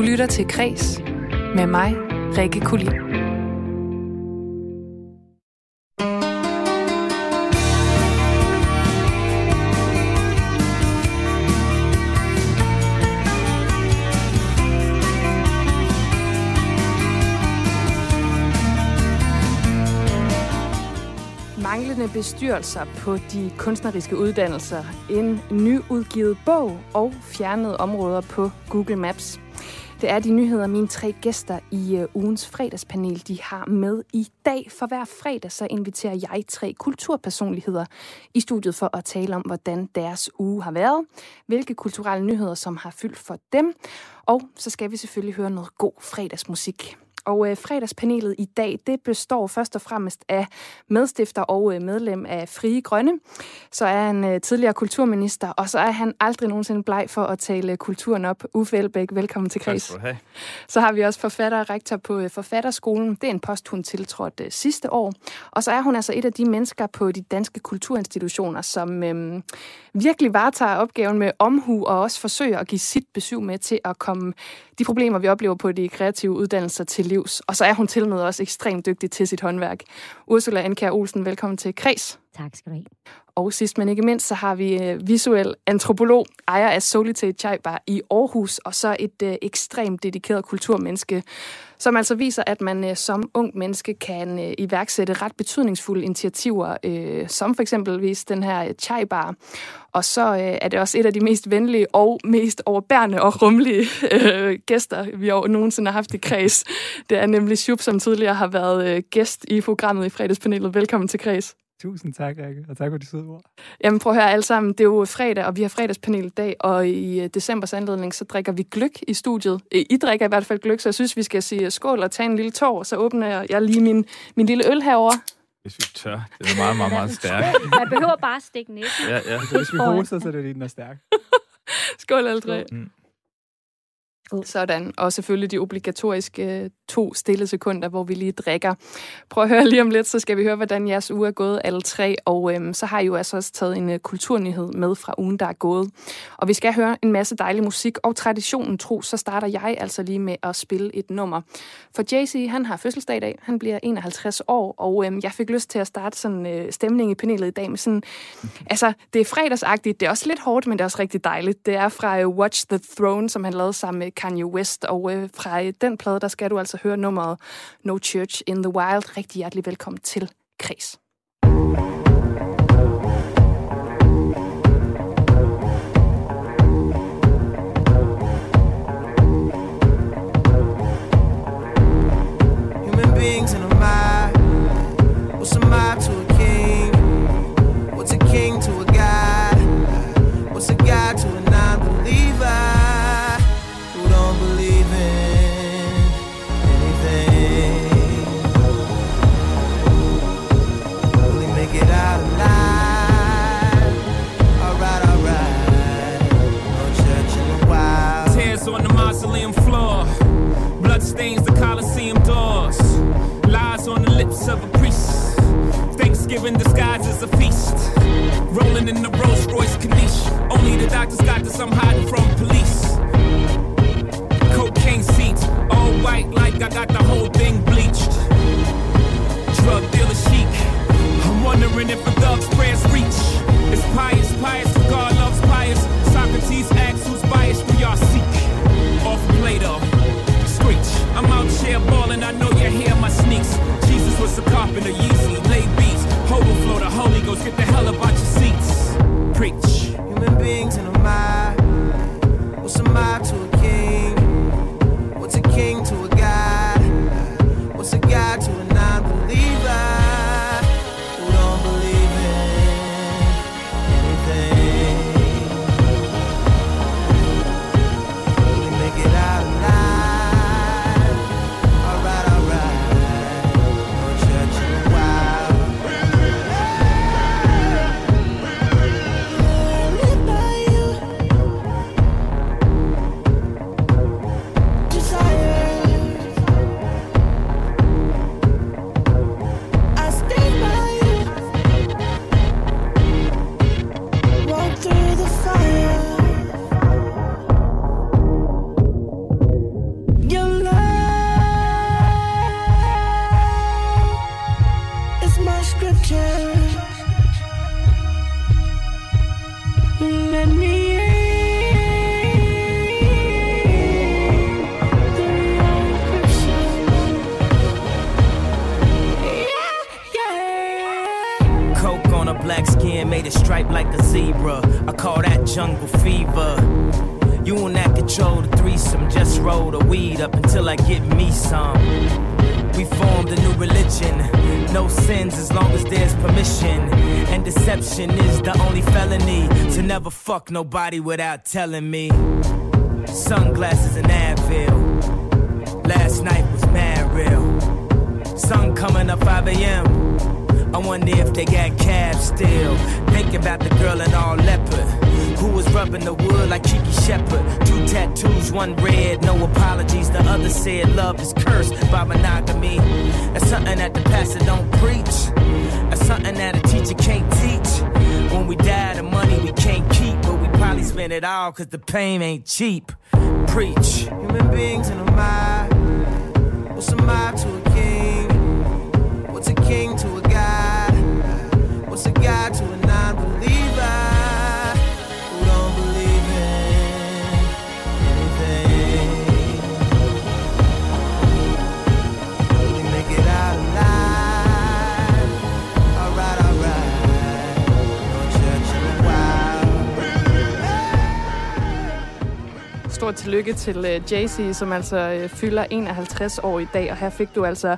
Du lytter til Kres med mig, Rikke Kulin. manglende bestyrelser på de kunstneriske uddannelser, en nyudgivet bog og fjernede områder på Google Maps. Det er de nyheder, mine tre gæster i øh, ugens fredagspanel de har med i dag. For hver fredag så inviterer jeg tre kulturpersonligheder i studiet for at tale om, hvordan deres uge har været, hvilke kulturelle nyheder, som har fyldt for dem, og så skal vi selvfølgelig høre noget god fredagsmusik. Og øh, fredagspanelet i dag, det består først og fremmest af medstifter og øh, medlem af Frie Grønne. Så er han øh, tidligere kulturminister, og så er han aldrig nogensinde bleg for at tale kulturen op. Uffe Elbæk, velkommen til Kreds. Så har vi også forfatter og rektor på øh, Forfatterskolen. Det er en post, hun tiltrådte øh, sidste år. Og så er hun altså et af de mennesker på de danske kulturinstitutioner, som øh, virkelig varetager opgaven med omhu og også forsøger at give sit besøg med til at komme de problemer, vi oplever på de kreative uddannelser til livs. Og så er hun til med også ekstremt dygtig til sit håndværk. Ursula Anker Olsen, velkommen til Kreds. Tak skal du have. Og sidst men ikke mindst, så har vi øh, visuel antropolog, ejer af Solite Chai Bar i Aarhus, og så et øh, ekstremt dedikeret kulturmenneske, som altså viser, at man øh, som ung menneske kan øh, iværksætte ret betydningsfulde initiativer, øh, som for eksempelvis den her øh, Chai Bar. Og så øh, er det også et af de mest venlige og mest overbærende og rummelige øh, gæster, vi jo nogensinde har haft i kreds. Det er nemlig Shub, som tidligere har været øh, gæst i programmet i fredagspanelet. Velkommen til kreds. Tusind tak, Rikke, og tak for de søde ord. Jamen prøv at høre alle sammen, det er jo fredag, og vi har fredagspanel i dag, og i øh, decembers anledning, så drikker vi gløk i studiet. I drikker i hvert fald gløk, så jeg synes, vi skal sige skål og tage en lille tår, så åbner jeg lige min, min lille øl herover. Hvis vi tør. Det er meget, meget, meget stærkt. Man behøver bare at stikke næsen. Ja, ja. Så hvis vi hoster, så er det lige, den er stærk. Skål alle tre. Mm. Sådan. Og selvfølgelig de obligatoriske øh, to stille sekunder, hvor vi lige drikker. Prøv at høre lige om lidt, så skal vi høre, hvordan jeres uge er gået alle tre. Og øhm, så har I jo altså også taget en uh, kulturnyhed med fra ugen, der er gået. Og vi skal høre en masse dejlig musik. Og traditionen tro, så starter jeg altså lige med at spille et nummer. For JC, han har fødselsdag i dag. Han bliver 51 år. Og øhm, jeg fik lyst til at starte sådan øh, stemning i panelet i dag med sådan... Altså, det er fredagsagtigt. Det er også lidt hårdt, men det er også rigtig dejligt. Det er fra uh, Watch the Throne, som han lavede sammen med Kanye West. Og øh, fra øh, den plade, der skal du altså høre nummeret No Church in the Wild. Rigtig hjertelig velkommen til Kris. Stains the Colosseum doors. Lies on the lips of a priest. Thanksgiving disguised as a feast. Rolling in the Rolls Royce Caniche. Only the doctors got this, I'm hiding from police. Cocaine seats, all white like I got the whole thing bleached. Drug dealer chic. I'm wondering if a thug's prayers reach. It's pious, pious, God loves chair ballin', I know you hear my sneaks. Jesus was a carpenter, Yeezy, lay beats. Overflow the Holy Ghost, get the hell up out your seats. Preach. Human beings in a mind, what's a mind to scriptures. Let me in. black skin made a stripe like a zebra. I call that jungle fever. You on that control the threesome, just roll the weed up until I get me some. We formed a new religion. No sins as long as there's permission. And deception is the only felony. To never fuck nobody without telling me. Sunglasses and Advil. Last night was mad real. Sun coming up 5 a.m. I wonder if they got cabs still. Think about the girl in all leopard. Who was rubbing the wood like Kiki Shepard? Two tattoos, one red, no apologies. The other said love is cursed by monogamy. That's something that the pastor don't preach. That's something that a teacher can't teach. When we die, the money we can't keep, but we probably spend it all cause the pain ain't cheap. Preach. Human beings in a mob. What's a mob to a king? What's a king to a god? What's a god to a Stort tillykke til uh, Jay-Z, som altså uh, fylder 51 år i dag, og her fik du altså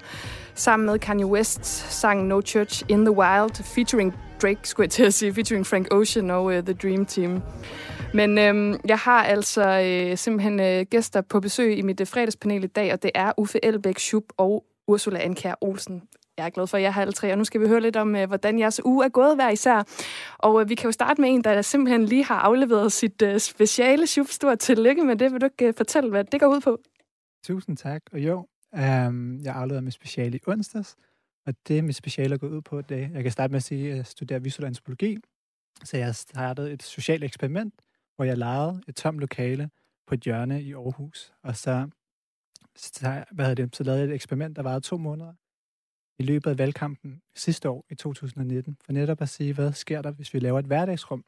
sammen med Kanye West sang No Church in the Wild, featuring Drake, skulle jeg til at sige, featuring Frank Ocean og uh, The Dream Team. Men øhm, jeg har altså øh, simpelthen øh, gæster på besøg i mit øh, fredagspanel i dag, og det er Uffe Elbæk Schub og Ursula Anker Olsen. Jeg er glad for, at jeg har alle tre, og nu skal vi høre lidt om, øh, hvordan jeres uge er gået hver især. Og øh, vi kan jo starte med en, der simpelthen lige har afleveret sit øh, speciale Schub. Tillykke med det. Vil du ikke fortælle, hvad det går ud på? Tusind tak. Og jo, øhm, jeg afleverede mit speciale i onsdags, og det mit speciale er gået ud på, det jeg kan starte med at sige, at jeg studerer visuel antropologi, så jeg startede et socialt eksperiment, hvor jeg lejede et tomt lokale på et hjørne i Aarhus, og så, så, hvad det, så lavede jeg et eksperiment, der varede to måneder i løbet af valgkampen sidste år i 2019, for netop at sige, hvad sker der, hvis vi laver et hverdagsrum,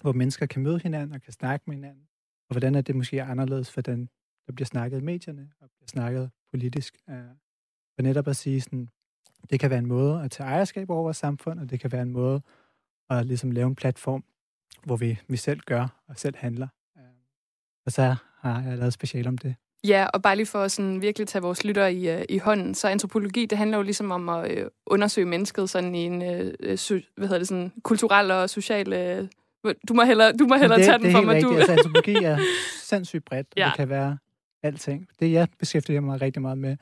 hvor mennesker kan møde hinanden og kan snakke med hinanden, og hvordan er det måske anderledes for den, der bliver snakket i medierne og bliver snakket politisk. Øh, for netop at sige, sådan, det kan være en måde at tage ejerskab over vores samfund, og det kan være en måde at ligesom lave en platform, hvor vi, vi selv gør og selv handler. Øh, og så har jeg lavet special om det. Ja, og bare lige for at sådan virkelig tage vores lytter i, øh, i hånden, så antropologi, det handler jo ligesom om at øh, undersøge mennesket sådan i en øh, hvad hedder det, sådan, kulturel og social... Øh, du må hellere, du må hellere det, tage den det er for mig. rigtigt. Du. Altså, antropologi er sindssygt bredt, og Ja. det kan være alting. Det, jeg beskæftiger mig rigtig meget med,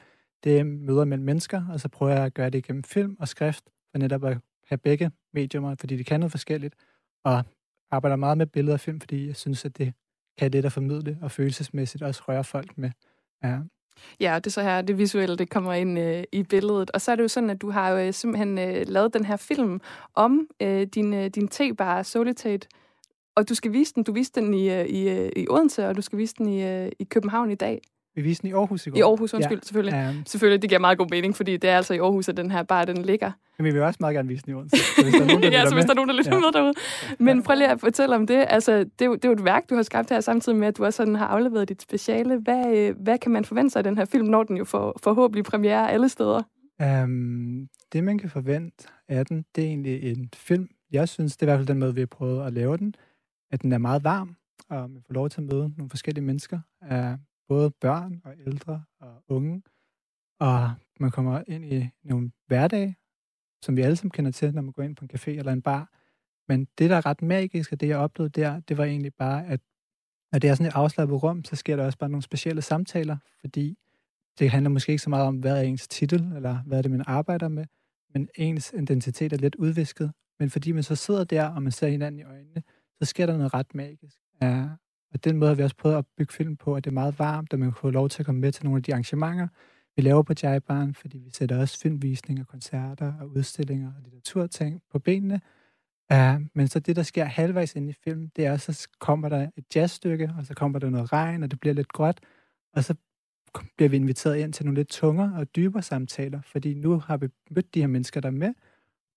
det er møder mellem mennesker, og så prøver jeg at gøre det gennem film og skrift, for netop at have begge medier, fordi de kan noget forskelligt, og arbejder meget med billeder og film, fordi jeg synes, at det kan det, der formidle og følelsesmæssigt også røre folk med. Ja. Ja, og det er så her, det visuelle, det kommer ind øh, i billedet. Og så er det jo sådan, at du har jo øh, simpelthen øh, lavet den her film om øh, din, øh, din T-bar Solitate. Og du skal vise den. Du viste den i, øh, i, øh, i Odense, og du skal vise den i, øh, i København i dag. Vi viste den i Aarhus i går. I Aarhus, undskyld, selvfølgelig. Um, Selvfølgelig, det giver meget god mening, fordi det er altså i Aarhus, at den her bar, den ligger. men vi vil også meget gerne vise den i Odense. Så hvis der er nogen, der ja, lytter så hvis der er nogen, der lytter Ja. med derude. Men prøv lige at fortælle om det. Altså, det, er jo, det er jo et værk, du har skabt her, samtidig med, at du også sådan har afleveret dit speciale. Hvad, øh, hvad kan man forvente sig af den her film, når den jo får forhåbentlig premiere alle steder? Um, det, man kan forvente af den, det er egentlig en film. Jeg synes, det er i hvert fald den måde, vi har prøvet at lave den, at den er meget varm, og man får lov til at møde nogle forskellige mennesker, uh, både børn og ældre og unge, og man kommer ind i nogle hverdage, som vi alle sammen kender til, når man går ind på en café eller en bar. Men det, der er ret magisk, og det, jeg oplevede der, det var egentlig bare, at når det er sådan et afslappet rum, så sker der også bare nogle specielle samtaler, fordi det handler måske ikke så meget om, hvad er ens titel, eller hvad er det, man arbejder med, men ens identitet er lidt udvisket. Men fordi man så sidder der, og man ser hinanden i øjnene, så sker der noget ret magisk. Ja, og den måde har vi også prøvet at bygge film på, at det er meget varmt, og man kan få lov til at komme med til nogle af de arrangementer, vi laver på Jaibaren, fordi vi sætter også filmvisninger, koncerter og udstillinger og litteraturting på benene. Uh, men så det, der sker halvvejs inde i filmen, det er, så kommer der et jazzstykke, og så kommer der noget regn, og det bliver lidt gråt, og så bliver vi inviteret ind til nogle lidt tungere og dybere samtaler, fordi nu har vi mødt de her mennesker, der er med,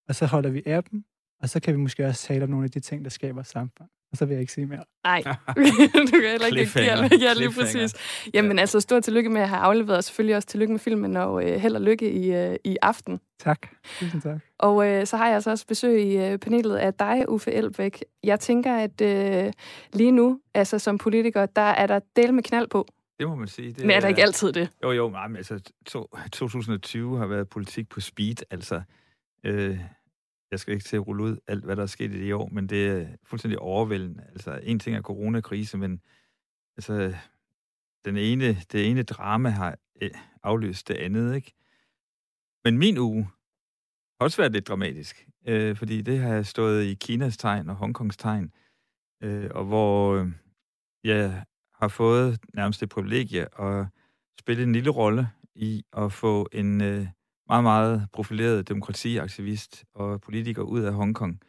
og så holder vi af dem, og så kan vi måske også tale om nogle af de ting, der skaber samfund og så vil jeg ikke sige mere. Nej, du kan heller ikke Cliffhanger. ja, ja, lige præcis. Jamen altså, stort tillykke med at have afleveret, og selvfølgelig også tillykke med filmen, og øh, held og lykke i, øh, i aften. Tak. Tusind tak. Og øh, så har jeg altså også besøg i øh, panelet af dig, Uffe Elbæk. Jeg tænker, at øh, lige nu, altså som politiker, der er der del med knald på. Det må man sige. Det Men er der ikke altid det? Jo, jo, men altså, to, 2020 har været politik på speed, altså. Øh, jeg skal ikke til at rulle ud alt, hvad der er sket i det år, men det er fuldstændig overvældende. Altså, en ting er coronakrise, men altså, den ene, det ene drama har eh, afløst det andet, ikke? Men min uge har også været lidt dramatisk, øh, fordi det har stået i Kinas tegn og Hongkongs tegn, øh, og hvor øh, jeg har fået nærmest det privilegie at spille en lille rolle i at få en øh, meget, meget profileret demokratiaktivist og politiker ud af Hongkong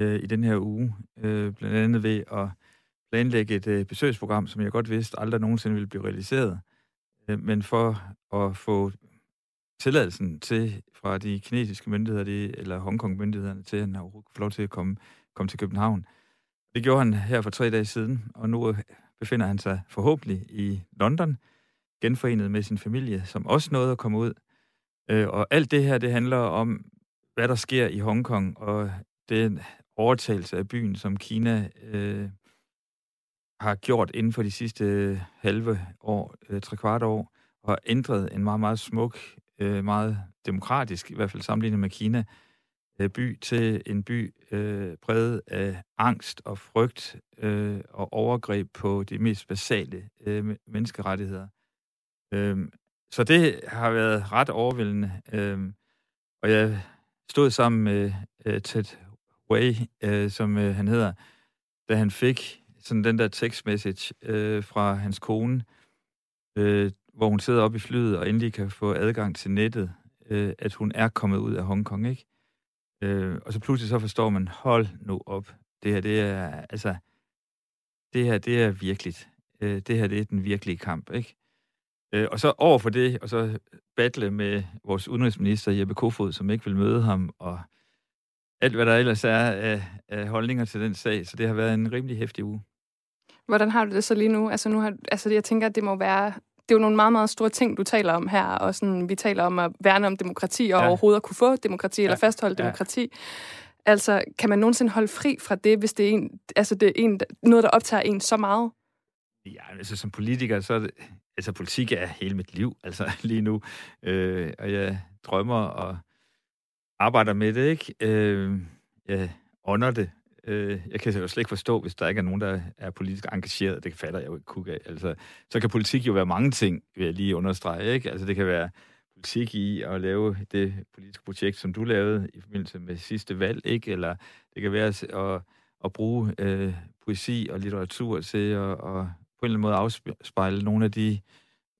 øh, i den her uge. Øh, blandt andet ved at planlægge et øh, besøgsprogram, som jeg godt vidste aldrig nogensinde ville blive realiseret. Øh, men for at få tilladelsen til fra de kinesiske myndigheder, de, eller Hongkong-myndighederne, til at han overhovedet kunne få lov til at komme, komme til København. Det gjorde han her for tre dage siden, og nu øh, befinder han sig forhåbentlig i London, genforenet med sin familie, som også nåede at komme ud. Øh, og alt det her, det handler om, hvad der sker i Hongkong, og den overtagelse af byen, som Kina øh, har gjort inden for de sidste øh, halve år, øh, tre kvart år, og har ændret en meget, meget smuk, øh, meget demokratisk, i hvert fald sammenlignet med Kina, øh, by til en by øh, præget af angst og frygt øh, og overgreb på de mest basale øh, menneskerettigheder. Øh, så det har været ret overvældende. Øh, og jeg stod sammen med øh, Ted Way, øh, som øh, han hedder, da han fik sådan den der tekstmessage øh, fra hans kone, øh, hvor hun sidder oppe i flyet og endelig kan få adgang til nettet, øh, at hun er kommet ud af Hongkong, ikke? Øh, og så pludselig så forstår man, hold nu op, det her, det er, altså, det her, det er virkeligt. Øh, det her, det er den virkelige kamp, ikke? Øh, og så over for det, og så battle med vores udenrigsminister Jeppe Kofod, som ikke vil møde ham, og alt, hvad der ellers er af, af holdninger til den sag. Så det har været en rimelig hæftig uge. Hvordan har du det så lige nu? Altså, nu har, altså jeg tænker, at det må være... Det er jo nogle meget, meget store ting, du taler om her, og sådan, vi taler om at værne om demokrati, og Ja. overhovedet at kunne få demokrati, eller Ja. fastholde Ja. demokrati. Altså, kan man nogensinde holde fri fra det, hvis det er, en, altså det er en, noget, der optager en så meget? Ja, altså som politiker, så er det, altså politik er hele mit liv, altså lige nu. Øh, og jeg drømmer og arbejder med det, ikke? Øh, jeg ånder det. Øh, jeg kan jo slet ikke forstå, hvis der ikke er nogen, der er politisk engageret. Det fatter jeg jo ikke kuk af. Altså, så kan politik jo være mange ting, vil jeg lige understrege, ikke? Altså det kan være politik i at lave det politiske projekt, som du lavede i forbindelse med sidste valg, ikke? Eller det kan være at, at, at bruge øh, poesi og litteratur til at, at på en eller anden måde afspejle nogle af de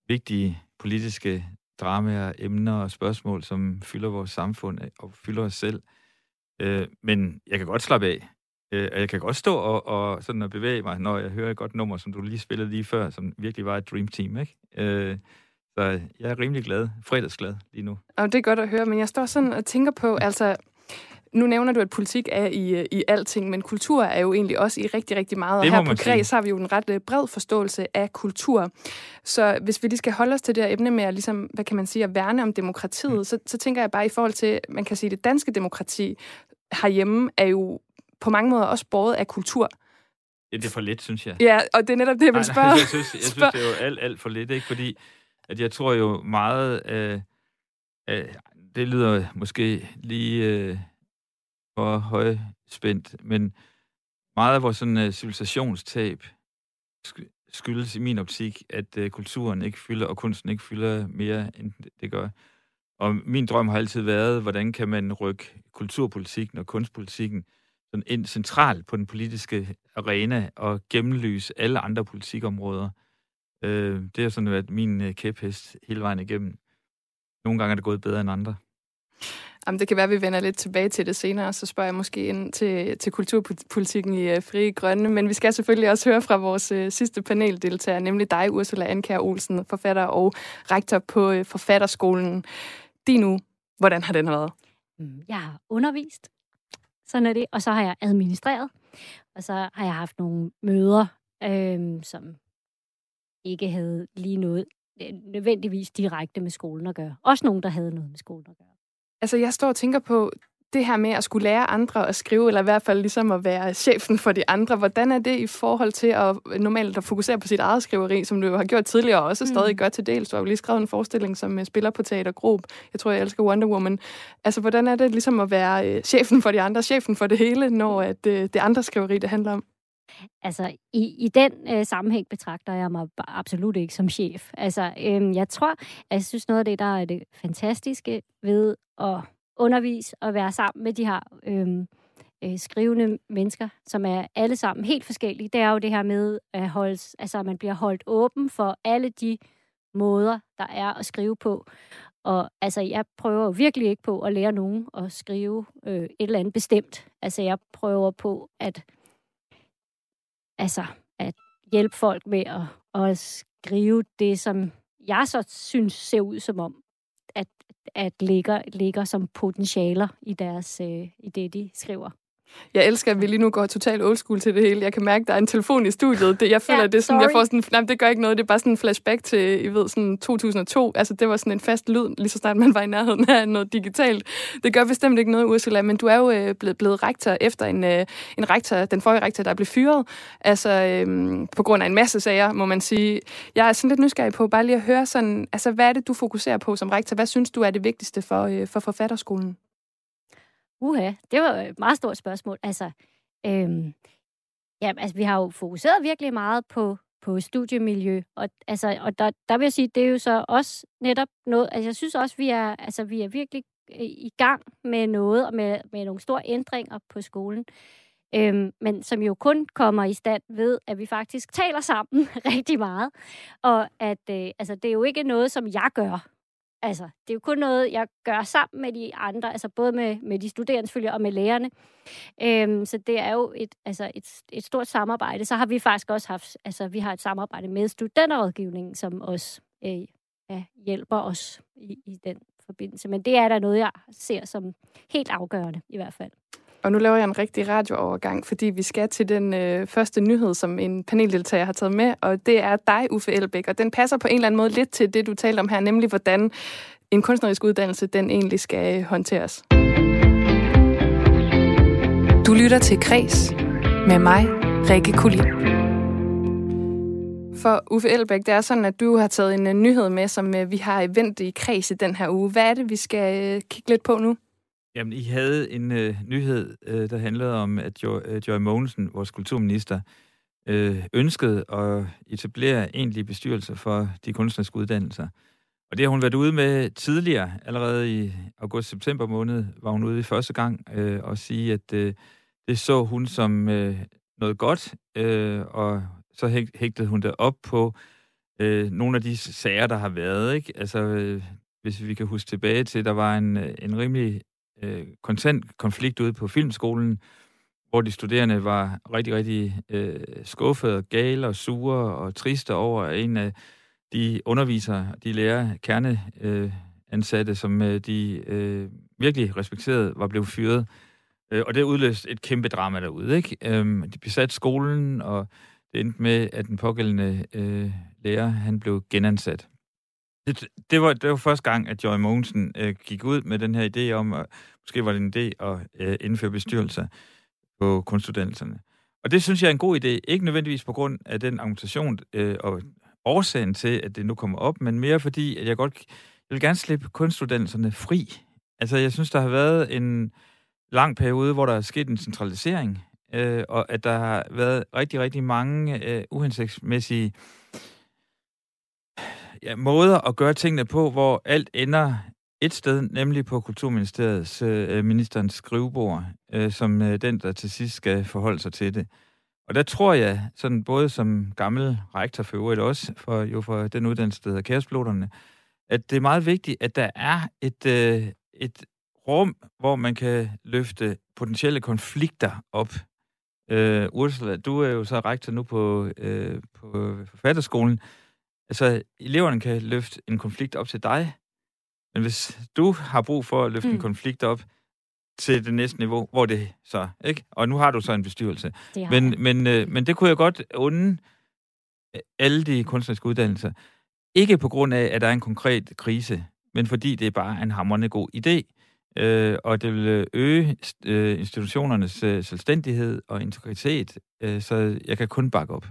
vigtige politiske dramaer, emner og spørgsmål, som fylder vores samfund og fylder os selv. Øh, men jeg kan godt slappe af. Øh, og jeg kan godt stå og, og sådan at bevæge mig, når jeg hører et godt nummer, som du lige spillede lige før, som virkelig var et dream team, ikke? Øh, så jeg er rimelig glad, fredagsglad lige nu. Og det er godt at høre, men jeg står sådan og tænker på, altså, nu nævner du, at politik er i, i alting, men kultur er jo egentlig også i rigtig, rigtig meget. Og her på. Græs har vi jo en ret øh, bred forståelse af kultur. Så hvis vi lige skal holde os til det her emne med at, ligesom, hvad kan man sige, at værne om demokratiet, mm. så, så tænker jeg bare i forhold til, man kan sige, det danske demokrati herhjemme er jo på mange måder også båret af kultur. Ja, det er for lidt, synes jeg. Ja, og det er netop det, jeg vil Nej, spørge. nej, jeg synes, jeg synes det er jo alt, alt for lidt, ikke? Fordi at jeg tror jo meget, øh, øh, det lyder måske lige øh, for højspændt, men meget af vores sådan, øh, civilisationstab skyldes i min optik, at øh, kulturen ikke fylder, og kunsten ikke fylder mere, end det- det gør. Og min drøm har altid været, hvordan kan man rykke kulturpolitikken og kunstpolitikken sådan ind centralt på den politiske arena og gennemlyse alle andre politikområder. Øh, det har sådan været min øh, kæphest hele vejen igennem. Nogle gange er det gået bedre end andre. Jamen, det kan være, at vi vender lidt tilbage til det senere, så spørger jeg måske ind til, til kulturpolitikken i uh, Frie Grønne. Men vi skal selvfølgelig også høre fra vores uh, sidste paneldeltager, nemlig dig, Ursula Anker Olsen, forfatter og rektor på uh, Forfatterskolen. Din nu, hvordan har den været? Mm, Jeg har undervist. Sådan er det. Og så har jeg administreret. Og så har jeg haft nogle møder, øh, som ikke havde lige noget nødvendigvis direkte med skolen at gøre. Også nogen, der havde noget med skolen at gøre. Altså, jeg står og tænker på det her med at skulle lære andre at skrive, eller i hvert fald ligesom at være chefen for de andre. Hvordan er det i forhold til at normalt at fokusere på sit eget skriveri, som du jo har gjort tidligere, og også mm. stadig gør til dels. Du har jo lige skrevet en forestilling, som øh, spiller på Teater Grob. Jeg tror, jeg elsker Wonder Woman. Altså, hvordan er det ligesom at være øh, chefen for de andre, chefen for det hele, når at, øh, det andre skriveri, det handler om? Altså, i, i den øh, sammenhæng betragter jeg mig absolut ikke som chef. Altså, øh, jeg tror, at jeg synes noget af det, der er det fantastiske ved at undervise og være sammen med de her øh, øh, skrivende mennesker, som er alle sammen helt forskellige, det er jo det her med, at, holde, altså, at man bliver holdt åben for alle de måder, der er at skrive på. Og altså, jeg prøver virkelig ikke på at lære nogen at skrive øh, et eller andet bestemt. Altså, jeg prøver på at altså, at hjælpe folk med at, at skrive det, som jeg så synes ser ud som om, at, at ligger, ligger som potentialer i, deres, øh, i det, de skriver. Jeg elsker, at vi lige nu går totalt old school til det hele. Jeg kan mærke, at der er en telefon i studiet. Det, jeg føler, Ja, det er sådan, jeg får sådan, nej, det gør ikke noget. Det er bare sådan en flashback til, I ved, sådan 2002. Altså, det var sådan en fast lyd, lige så snart man var i nærheden af noget digitalt. Det gør bestemt ikke noget, Ursula, men du er jo øh, blevet, blevet rektor efter en, øh, en rektor, den forrige rektor, der blev fyret. Altså, øh, på grund af en masse sager, må man sige. Jeg er sådan lidt nysgerrig på bare lige at høre sådan, altså, hvad er det, du fokuserer på som rektor? Hvad synes du er det vigtigste for, øh, for forfatterskolen? Uha, det var et meget stort spørgsmål. Altså, øhm, ja, altså, vi har jo fokuseret virkelig meget på, på studiemiljø, og, altså, og der, der vil jeg sige, det er jo så også netop noget, altså jeg synes også, vi er, altså, vi er virkelig øh, i gang med noget, og med, med nogle store ændringer på skolen, øhm, men som jo kun kommer i stand ved, at vi faktisk taler sammen rigtig meget, og at øh, altså, det er jo ikke noget, som jeg gør, Altså, det er jo kun noget, jeg gør sammen med de andre, altså både med, med de studerende selvfølgelig og med lærerne. Øhm, så det er jo et, altså et, et stort samarbejde. Så har vi faktisk også haft, altså vi har et samarbejde med studenterrådgivningen, som også øh, ja, hjælper os i, i den forbindelse. Men det er da noget, jeg ser som helt afgørende i hvert fald. Og nu laver jeg en rigtig radioovergang, fordi vi skal til den øh, første nyhed, som en paneldeltager har taget med, og det er dig, Uffe Elbæk, og den passer på en eller anden måde lidt til det, du talte om her, nemlig hvordan en kunstnerisk uddannelse, den egentlig skal øh, håndteres. Du lytter til Kres med mig, Rikke Kulin. For Uffe Elbæk, det er sådan, at du har taget en uh, nyhed med, som uh, vi har vendt i Kreds i den her uge. Hvad er det, vi skal uh, kigge lidt på nu? Jamen, I havde en øh, nyhed, øh, der handlede om, at jo, øh, Joy Mogensen, vores kulturminister, øh, ønskede at etablere egentlige bestyrelser for de kunstneriske uddannelser. Og det har hun været ude med tidligere, allerede i august-september måned, var hun ude i første gang øh, og sige, at øh, det så hun som øh, noget godt, øh, og så hæg- hægtede hun det op på øh, nogle af de sager, der har været. Ikke? Altså, øh, hvis vi kan huske tilbage til, der var en, øh, en rimelig øh, konstant konflikt ude på filmskolen, hvor de studerende var rigtig, rigtig øh, skuffede, gale og sure og triste over at en af de undervisere, de lærer kerneansatte, øh, som øh, de øh, virkelig respekterede, var blevet fyret. Øh, og det udløste et kæmpe drama derude. Ikke? Øh, de besatte skolen, og det endte med, at den pågældende øh, lærer, han blev genansat. Det, det, var, det var første gang, at Joy Mogensen øh, gik ud med den her idé om, at måske var det en idé at øh, indføre bestyrelser på kunstuddannelserne. Og det synes jeg er en god idé. Ikke nødvendigvis på grund af den argumentation øh, og årsagen til, at det nu kommer op, men mere fordi, at jeg godt jeg vil gerne slippe kunstuddannelserne fri. Altså, jeg synes, der har været en lang periode, hvor der er sket en centralisering, øh, og at der har været rigtig, rigtig mange øh, uhensigtsmæssige ja, måder at gøre tingene på, hvor alt ender et sted, nemlig på Kulturministeriets øh, ministerens skrivebord, øh, som øh, den, der til sidst skal forholde sig til det. Og der tror jeg, sådan både som gammel rektor for øvrigt også, for, jo for den uddannelse, der hedder Kæresploterne, at det er meget vigtigt, at der er et, øh, et rum, hvor man kan løfte potentielle konflikter op. Øh, Ursula, du er jo så rektor nu på, øh, på forfatterskolen. Altså, eleverne kan løfte en konflikt op til dig, men hvis du har brug for at løfte mm. en konflikt op, til det næste niveau, hvor det så, ikke? Og nu har du så en bestyrelse. Det Men, jeg. men, øh, men det kunne jeg godt unde øh, alle de kunstneriske uddannelser. Ikke på grund af, at der er en konkret krise, men fordi det er bare en hammerende god idé. Øh, og det vil øh, øge øh, institutionernes øh, selvstændighed og integritet, øh, så jeg kan kun bakke op.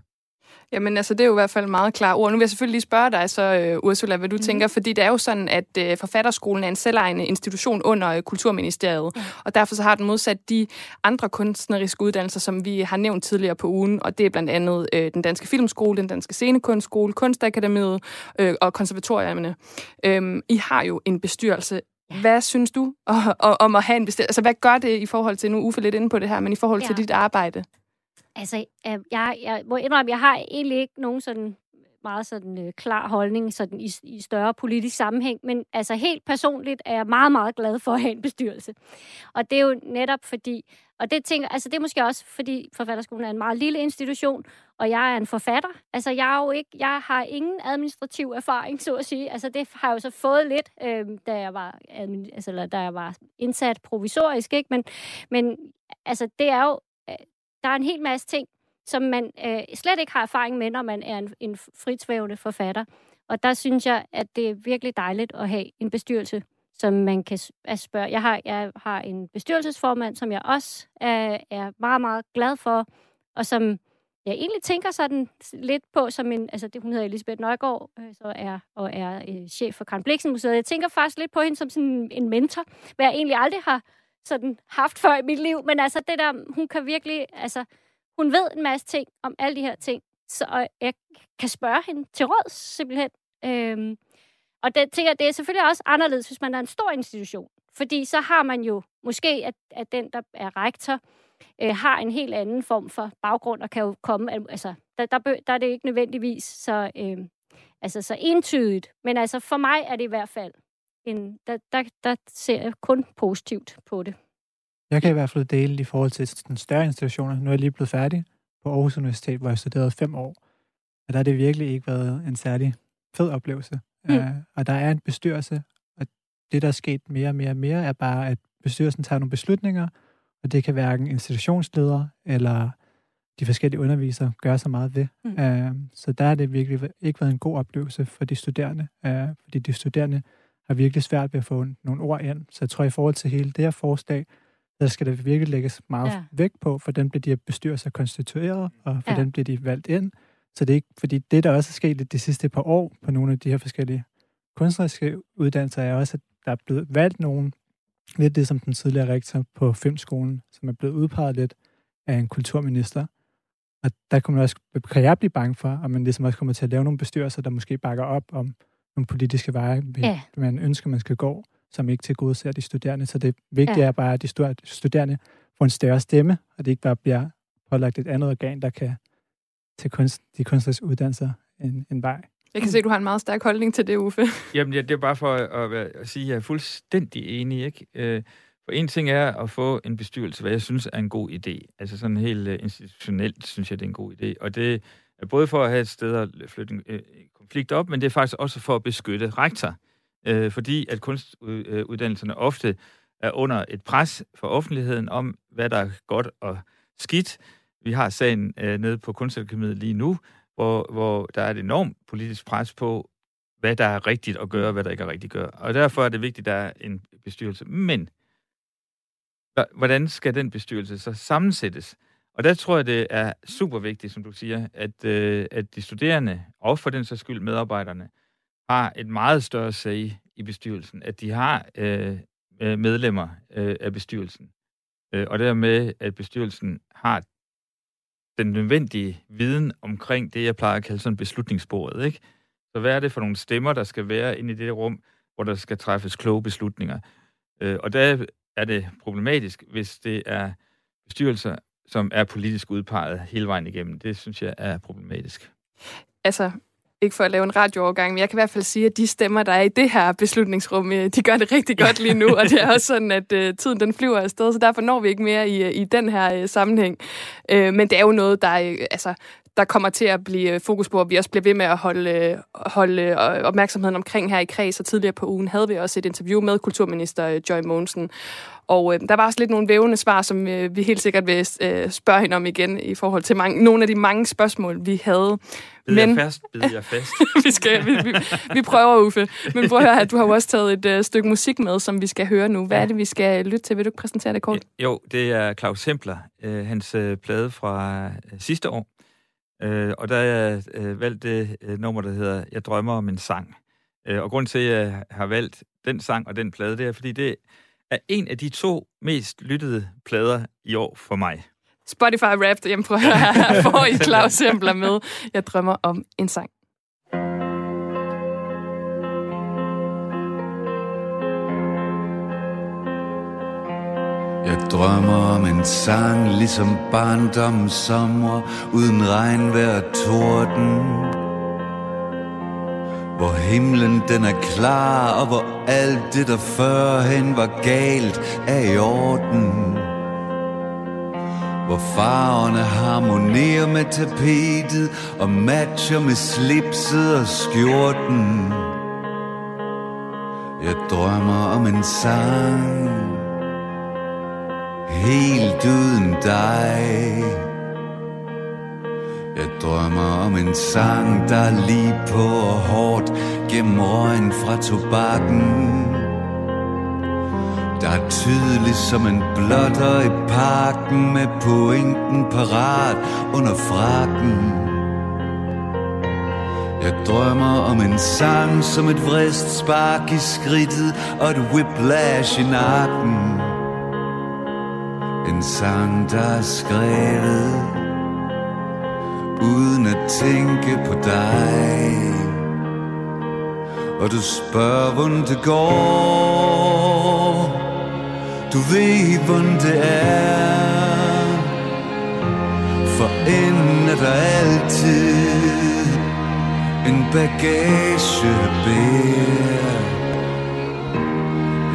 Jamen altså, det er jo i hvert fald meget klare ord. Nu vil jeg selvfølgelig lige spørge dig så, uh, Ursula, hvad du mm. tænker, fordi det er jo sådan, at uh, Forfatterskolen er en selvejende institution under uh, Kulturministeriet, ja. og derfor så har den modsat de andre kunstneriske uddannelser, som vi har nævnt tidligere på ugen, og det er blandt andet uh, den danske filmskole, den danske scenekunstskole, Kunstakademiet uh, og konservatorierne. Um, I har jo en bestyrelse. Hvad synes du om at have en bestyrelse? Altså, hvad gør det i forhold til, nu Uffe lidt inde på det her, men i forhold til Ja. dit arbejde? Altså, øh, jeg, jeg må indrømme, jeg har egentlig ikke nogen sådan meget sådan øh, klar holdning sådan i, i større politisk sammenhæng, men altså helt personligt er jeg meget, meget glad for at have en bestyrelse. Og det er jo netop fordi, og det tænker, altså det er måske også fordi forfatterskolen er en meget lille institution, og jeg er en forfatter. Altså jeg er jo ikke, jeg har ingen administrativ erfaring, så at sige. Altså det har jeg jo så fået lidt, øh, da jeg var, altså, da jeg var indsat provisorisk, ikke? Men, men altså det er jo, der er en hel masse ting, som man øh, slet ikke har erfaring med, når man er en, en fritsvævende forfatter. Og der synes jeg, at det er virkelig dejligt at have en bestyrelse, som man kan altså spørge. Jeg har, jeg har en bestyrelsesformand, som jeg også er, er meget, meget glad for, og som jeg egentlig tænker sådan lidt på som en, altså det, hun hedder Elisabeth Nøjgaard, øh, så er, og er øh, chef for Karen Bliksen Museet. Jeg tænker faktisk lidt på hende som sådan en, en mentor, hvad jeg egentlig aldrig har sådan haft før i mit liv, men altså det der, hun kan virkelig, altså hun ved en masse ting om alle de her ting, så jeg kan spørge hende til råds simpelthen. Øhm, og det tænker jeg, det er selvfølgelig også anderledes, hvis man er en stor institution. Fordi så har man jo måske, at, at den, der er rektor, øh, har en helt anden form for baggrund, og kan jo komme, altså, der, der, der er det ikke nødvendigvis så, øh, altså, så entydigt. Men altså, for mig er det i hvert fald, en, der, der, der ser jeg kun positivt på det. Jeg kan i hvert fald dele i forhold til den større institutioner. Nu er jeg lige blevet færdig på Aarhus Universitet, hvor jeg studerede fem år. Og der har det virkelig ikke været en særlig fed oplevelse. Mm. Uh, og der er en bestyrelse, og det, der er sket mere og mere og mere, er bare, at bestyrelsen tager nogle beslutninger, og det kan hverken institutionsledere eller de forskellige undervisere gøre så meget ved. Mm. Uh, så der har det virkelig ikke været en god oplevelse for de studerende, uh, fordi de studerende har virkelig svært ved at få nogle ord ind. Så jeg tror, i forhold til hele det her forslag, der skal der virkelig lægges meget Ja. vægt på, for den bliver de her bestyrelser konstitueret, og for Ja. den bliver de valgt ind. Så det er ikke, fordi det, der også er sket de sidste par år på nogle af de her forskellige kunstneriske uddannelser, er også, at der er blevet valgt nogen, lidt det som den tidligere rektor på Filmskolen, som er blevet udpeget lidt af en kulturminister. Og der kan, man også, kan jeg blive bange for, at man ligesom også kommer til at lave nogle bestyrelser, der måske bakker op om nogle politiske veje, Ja. man ønsker, man skal gå, som ikke til gode ser de studerende. Så det vigtige Ja. er bare, at de stu- studerende får en større stemme, og det ikke bare bliver pålagt et andet organ, der kan til kunst, de kunstneriske uddannelser en, en vej. Jeg kan se, at du har en meget stærk holdning til det, Uffe. Jamen, ja, det er bare for at, at, at sige, at jeg er fuldstændig enig. Ikke? Øh, For en ting er at få en bestyrelse, hvad jeg synes er en god idé. Altså sådan helt øh, institutionelt synes jeg, det er en god idé. Og det både for at have et sted at flytte en øh, konflikt op, men det er faktisk også for at beskytte rektor. Øh, Fordi at kunstuddannelserne ofte er under et pres for offentligheden om, hvad der er godt og skidt. Vi har sagen øh, nede på Kunstakademiet lige nu, hvor, hvor der er et enormt politisk pres på, hvad der er rigtigt at gøre, og hvad der ikke er rigtigt at gøre. Og derfor er det vigtigt, at der er en bestyrelse. Men hvordan skal den bestyrelse så sammensættes? Og der tror jeg, det er super vigtigt, som du siger, at, øh, at de studerende, og for den sags skyld medarbejderne, har et meget større sag i bestyrelsen. At de har øh, øh, medlemmer øh, af bestyrelsen. Øh, og dermed, at bestyrelsen har den nødvendige viden omkring det, jeg plejer at kalde sådan beslutningsbordet. Ikke? Så hvad er det for nogle stemmer, der skal være inde i det rum, hvor der skal træffes kloge beslutninger? Øh, og der er det problematisk, hvis det er bestyrelser, som er politisk udpeget hele vejen igennem. Det synes jeg er problematisk. Altså, ikke for at lave en radioovergang, men jeg kan i hvert fald sige, at de stemmer, der er i det her beslutningsrum, øh, de gør det rigtig godt lige nu, og det er også sådan, at uh, tiden den flyver afsted, så derfor når vi ikke mere i, øh, i den her uh, sammenhæng. Uh, men det er jo noget, der, uh, altså, der kommer til at blive øh, fokus på, at vi også bliver ved med at holde, øh, holde øh, opmærksomheden omkring her i kreds. Og tidligere på ugen havde vi også et interview med kulturminister Joy Mogensen. Og øh, der var også lidt nogle vævende svar, som øh, vi helt sikkert vil øh, spørge hende om igen i forhold til mange, nogle af de mange spørgsmål, vi havde. Bid Men... jeg fast, bid jeg fast. vi, skal, vi, vi, vi prøver, Uffe. Men prøv at høre, at du har jo også taget et øh, stykke musik med, som vi skal høre nu. Hvad er det, vi skal lytte til? Vil du ikke præsentere det kort? Jo, det er Claus Hempler, øh, hans øh, plade fra øh, sidste år. Øh, og der har jeg øh, valgt det øh, nummer, der hedder Jeg drømmer om en sang. Øh, og grund til, at jeg har valgt den sang og den plade, det er, fordi det er en af de to mest lyttede plader i år for mig. Spotify Wrapped, jamen prøv at her får I Claus Hempler med. Jeg drømmer om en sang. Jeg drømmer om en sang, ligesom barndommens sommer, uden regn hver torden. Hvor himlen den er klar, og hvor alt det, der førhen var galt, er i orden. Hvor farverne harmonerer med tapetet, og matcher med slipset og skjorten. Jeg drømmer om en sang helt uden dig jeg drømmer om en sang, der er lige på og hårdt Gennem røgen fra tobakken Der er tydelig som en blotter i parken Med pointen parat under frakken jeg drømmer om en sang som et vrist spark i skridtet og et whiplash i nakken. En sang, der er skrevet Uden at tænke på dig. Og du spørger, hvordan det går. Du ved, hvordan det er. For enden er der altid En bagage at bære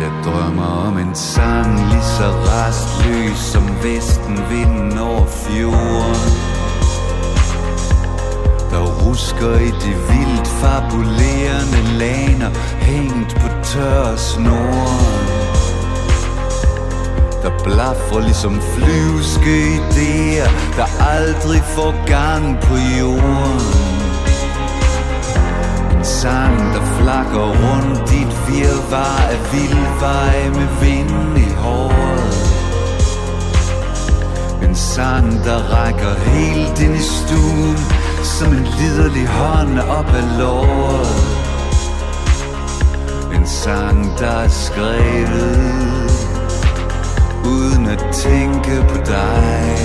jeg drømmer om en sang lige så rastløs som vesten vinden over fjorden rusker i de vildt fabulerende laner Hængt på tør snoren Der blaffer ligesom flyvske idéer Der aldrig får gang på jorden. En sang, der flakker rundt dit virvar af vildveje med vind i håret. En sang, der rækker helt ind i stuen som en liderlig hånd op ad låret. En sang, der er skrevet Uden at tænke på dig.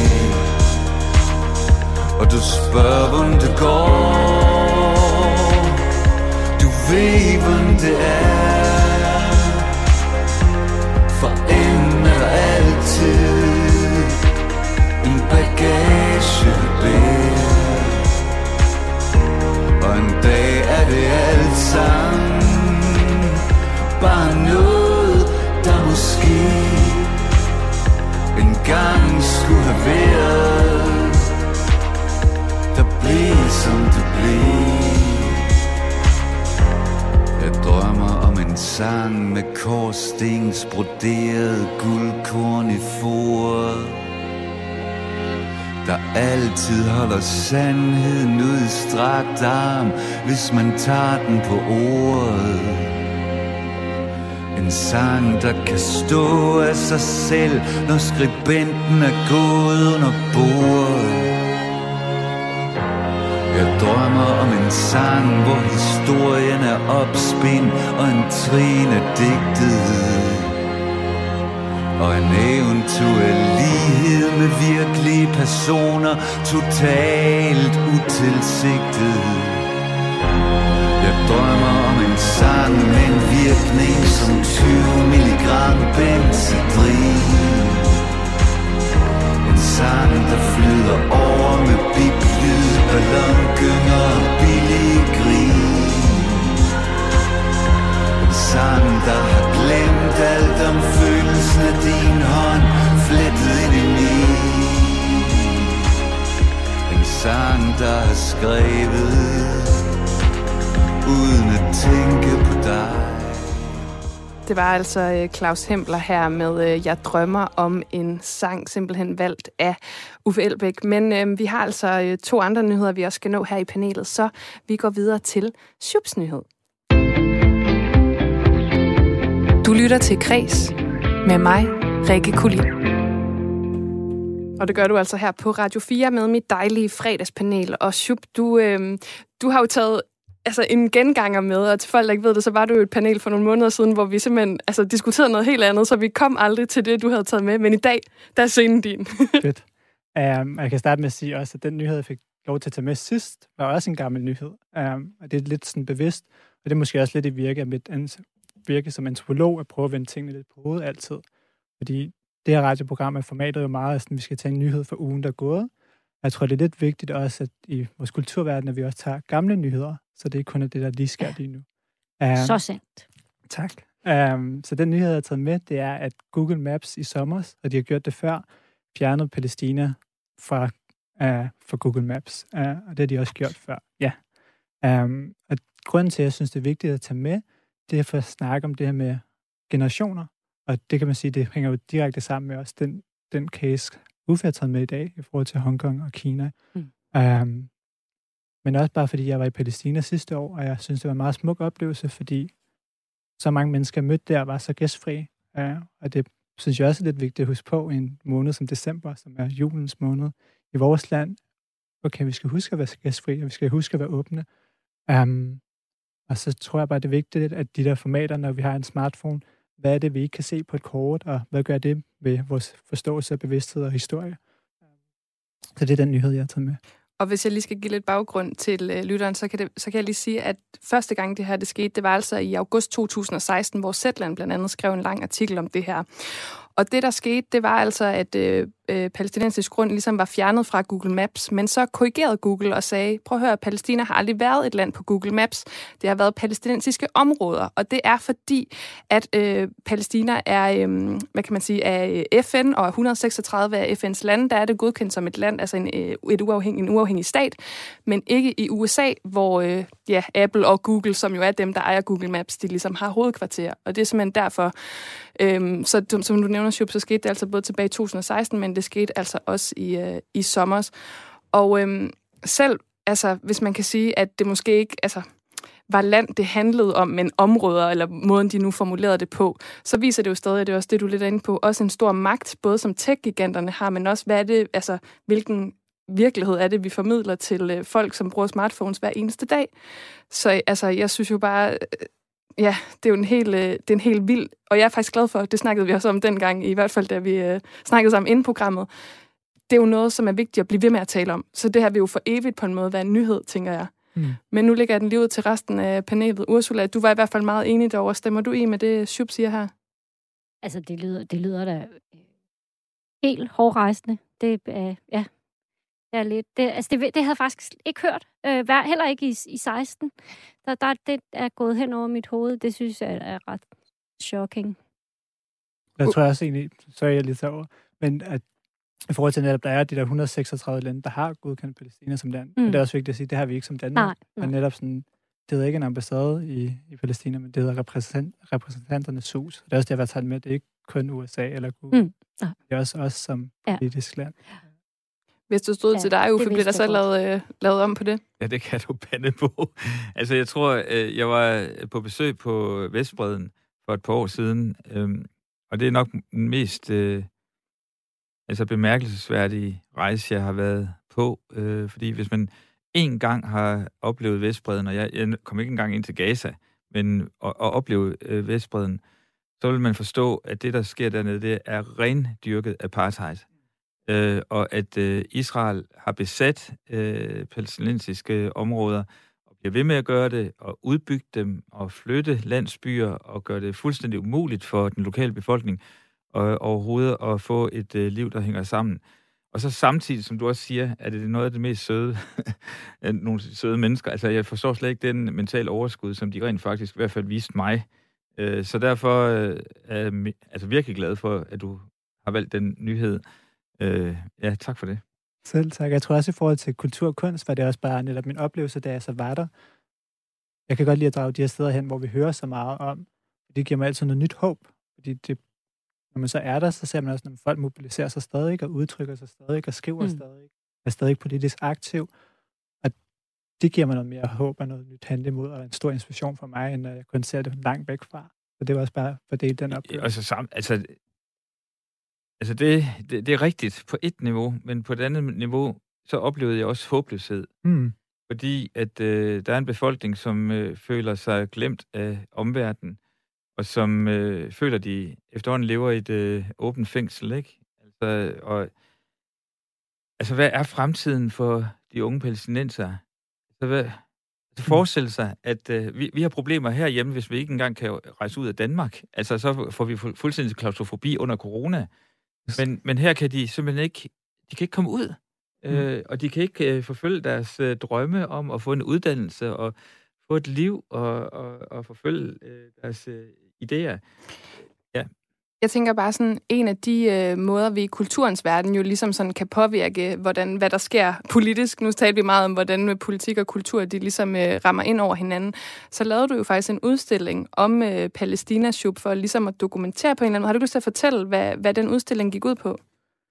Og du spørger, hvordan det går. Du ved, hvordan det er. For enden er altid En bagage bær og en dag er det alt sammen. Bare noget, der måske En gang skulle have været Der blev som det blev Jeg drømmer om en sang med korsstens broderet guldkorn i foret der altid holder sandheden ud i strakt arm, hvis man tager den på ordet. En sang, der kan stå af sig selv, når skribenten er gået under bordet. Jeg drømmer om en sang, hvor historien er opspind og en trin er digtet. Og en eventuel lighed med virkelige personer, totalt utilsigtet. Jeg drømmer om en sang med en virkning som 20 milligram benzedrin. En sang, der flyder over med biblyd, ballongynger og billige grin sang, der har glemt alt om følelsen af din hånd Flettet ind i min sang, der er skrevet Uden at tænke på dig Det var altså øh, Claus Hempler her med øh, Jeg drømmer om en sang, simpelthen valgt af Uffe Elbæk. Men øh, vi har altså øh, to andre nyheder, vi også skal nå her i panelet, så vi går videre til Shubs nyhed. Du lytter til Kres med mig, Rikke Kulin. Og det gør du altså her på Radio 4 med mit dejlige fredagspanel. Og Shub, du, øh, du har jo taget altså en genganger med, og til folk, der ikke ved det, så var du jo et panel for nogle måneder siden, hvor vi simpelthen altså, diskuterede noget helt andet, så vi kom aldrig til det, du havde taget med. Men i dag, der er scenen din. Fedt. Um, jeg kan starte med at sige også, at den nyhed, jeg fik lov til at tage med sidst, var også en gammel nyhed. Um, og det er lidt sådan bevidst, og det er måske også lidt i virke af mit virke som antropolog, at prøve at vende tingene lidt på hovedet altid. Fordi det her radioprogram er formatet jo meget, at vi skal tage en nyhed for ugen, der er gået. Jeg tror, det er lidt vigtigt også, at i vores kulturverden, at vi også tager gamle nyheder, så det ikke kun er det, der lige sker lige nu. Um, Så sandt. Tak. Um, så den nyhed, jeg har taget med, det er, at Google Maps i sommer, og de har gjort det før, fjernede Palæstina fra, uh, fra Google Maps. Uh, og det har de også gjort før. Ja. Um, og grunden til, at jeg synes, det er vigtigt at tage med, det er for at snakke om det her med generationer. Og det kan man sige, det hænger jo direkte sammen med også den, den case, Uffe har taget med i dag, i forhold til Hongkong og Kina. Mm. Um, men også bare fordi jeg var i Palæstina sidste år, og jeg synes, det var en meget smuk oplevelse, fordi så mange mennesker mødte der var så gæstfri. Uh, og det synes jeg også er lidt vigtigt at huske på i en måned som december, som er julens måned i vores land. Okay, vi skal huske at være gæstfri, og vi skal huske at være åbne. Um, og så tror jeg bare, det er vigtigt, at de der formater, når vi har en smartphone, hvad er det, vi ikke kan se på et kort, og hvad gør det ved vores forståelse af bevidsthed og historie? Så det er den nyhed, jeg har taget med. Og hvis jeg lige skal give lidt baggrund til øh, lytteren, så kan, det, så kan jeg lige sige, at første gang det her det skete, det var altså i august 2016, hvor Zetland blandt andet skrev en lang artikel om det her. Og det, der skete, det var altså, at øh, øh, palæstinensisk grund ligesom var fjernet fra Google Maps, men så korrigerede Google og sagde, prøv at høre, Palæstina har aldrig været et land på Google Maps. Det har været palæstinensiske områder, og det er fordi, at øh, Palæstina er, øh, hvad kan man sige, øh, af FN, og 136 af FN's lande, der er det godkendt som et land, altså en, øh, et uafhængig, en uafhængig stat, men ikke i USA, hvor øh, ja, Apple og Google, som jo er dem, der ejer Google Maps, de ligesom har hovedkvarter, og det er simpelthen derfor, Øh, så som, som du nævner, Shub, så skete det altså både tilbage i 2016, men det skete altså også i, øh, i sommer. Og øhm, selv, altså, hvis man kan sige, at det måske ikke altså, var land, det handlede om, men områder, eller måden, de nu formulerede det på, så viser det jo stadig, at det er også det, du er lidt inde på, også en stor magt, både som tech-giganterne har, men også, hvad er det, altså, hvilken virkelighed er det, vi formidler til øh, folk, som bruger smartphones hver eneste dag. Så altså, jeg synes jo bare, øh, ja, det er jo en helt, øh, det er en helt vild, og jeg er faktisk glad for, det snakkede vi også om dengang, i hvert fald da vi øh, snakkede sammen inden programmet. Det er jo noget, som er vigtigt at blive ved med at tale om. Så det her vil jo for evigt på en måde være en nyhed, tænker jeg. Mm. Men nu ligger jeg den lige ud til resten af panelet. Ursula, du var i hvert fald meget enig derovre. Stemmer du i med det, Shub siger her? Altså, det lyder, det lyder da øh, helt hårdrejsende. Det er, ja, det er lidt... Det, altså, det, det havde jeg faktisk ikke hørt. Øh, hver- heller ikke i, i 16. Der, der, det er gået hen over mit hoved. Det synes jeg er ret shocking. Jeg tror også egentlig, så er jeg lidt over, men at i forhold til netop, der er de der 136 lande, der har godkendt Palæstina som land. Mm. Og det er også vigtigt at sige, det har vi ikke som Danmark. Nej, Men nej. netop sådan, det hedder ikke en ambassade i, i Palæstina, men det hedder repræsentant, repræsentanternes hus. Det er også det, jeg har taget med. Det er ikke kun USA eller Google. Mm, nej. Det er også os som Ja. politisk land. Hvis du stod Ja, til dig, Uffe, bliver der så godt. lavet, øh, lavet om på det? Ja, det kan du bande på. Altså, jeg tror, øh, jeg var på besøg på Vestbreden for et par år siden, øhm, og det er nok den mest øh, altså bemærkelsesværdige rejse, jeg har været på. Øh, fordi hvis man en gang har oplevet Vestbreden, og jeg, jeg kom ikke engang ind til Gaza, men at, at opleve øh, Vestbreden, så vil man forstå, at det, der sker dernede, det er rendyrket apartheid. Øh, og at øh, Israel har besat øh, palæstinensiske områder, og bliver ved med at gøre det, og udbygge dem, og flytte landsbyer, og gøre det fuldstændig umuligt for den lokale befolkning og, overhovedet at få et øh, liv, der hænger sammen. Og så samtidig, som du også siger, er det noget af det mest søde, nogle søde mennesker. Altså, jeg forstår slet ikke den mentale overskud, som de rent faktisk i hvert fald viste mig. Øh, så derfor øh, er jeg altså virkelig glad for, at du har valgt den nyhed. Øh, ja, tak for det. Selv tak. Jeg tror også i forhold til kultur og kunst, var det også bare netop min oplevelse, da jeg så var der. Jeg kan godt lide at drage de her steder hen, hvor vi hører så meget om. Det giver mig altid noget nyt håb. Fordi det, når man så er der, så ser man også, at folk mobiliserer sig stadig og udtrykker sig stadig og skriver mm. stadig. Er stadig politisk aktiv. Og det giver mig noget mere håb og noget nyt handle imod, og en stor inspiration for mig, end når jeg kun ser det langt væk fra. Så det var også bare for det den oplevelse. Altså, sam, altså Altså, det, det, det er rigtigt på et niveau, men på et andet niveau, så oplevede jeg også håbløshed. Mm. Fordi at øh, der er en befolkning, som øh, føler sig glemt af omverdenen, og som øh, føler, de efterhånden lever i et øh, åbent fængsel, ikke? Altså, og, altså, hvad er fremtiden for de unge palæstinenser? Altså, hvad, altså, forestille sig, at øh, vi, vi har problemer herhjemme, hvis vi ikke engang kan rejse ud af Danmark. Altså, så får vi fu- fuldstændig klaustrofobi under corona. Men, men her kan de simpelthen ikke, de kan ikke komme ud, mm. øh, og de kan ikke øh, forfølge deres øh, drømme om at få en uddannelse og få et liv og, og, og forfølge øh, deres øh, idéer. Jeg tænker bare sådan, en af de øh, måder, vi i kulturens verden jo ligesom sådan kan påvirke, hvordan, hvad der sker politisk. Nu talte vi meget om, hvordan politik og kultur, de ligesom øh, rammer ind over hinanden. Så lavede du jo faktisk en udstilling om øh, Palæstina Shub for ligesom at dokumentere på en eller anden måde. Har du lyst til at fortælle, hvad, hvad den udstilling gik ud på?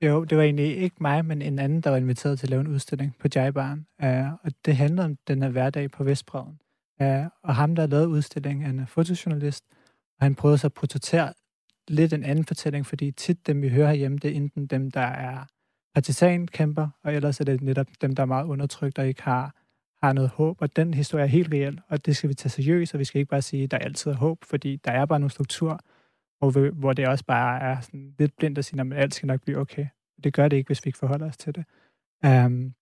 Jo, det var egentlig ikke mig, men en anden, der var inviteret til at lave en udstilling på Jaibaren. Uh, og det handlede om den her hverdag på Vestbreden. Uh, øh, og ham, der lavede udstillingen, er en fotojournalist, og han prøvede så at portrættere lidt en anden fortælling, fordi tit dem, vi hører herhjemme, det er enten dem, der er partisankæmper, og ellers er det netop dem, der er meget undertrykt og ikke har, har noget håb. Og den historie er helt reel, og det skal vi tage seriøst, og vi skal ikke bare sige, at der altid er håb, fordi der er bare nogle struktur, hvor, vi, hvor det også bare er sådan lidt blindt at sige, at alt skal nok blive okay. Det gør det ikke, hvis vi ikke forholder os til det. Um,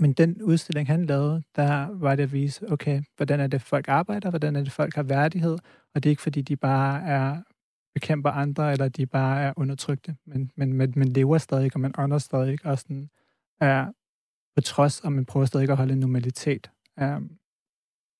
men den udstilling, han lavede, der var det at vise, okay, hvordan er det, folk arbejder, hvordan er det, folk har værdighed, og det er ikke, fordi de bare er bekæmper andre, eller de bare er undertrykte, men, men, men men lever stadig, og man ånder stadig, og sådan er på trods, og man prøver stadig at holde en normalitet. Um,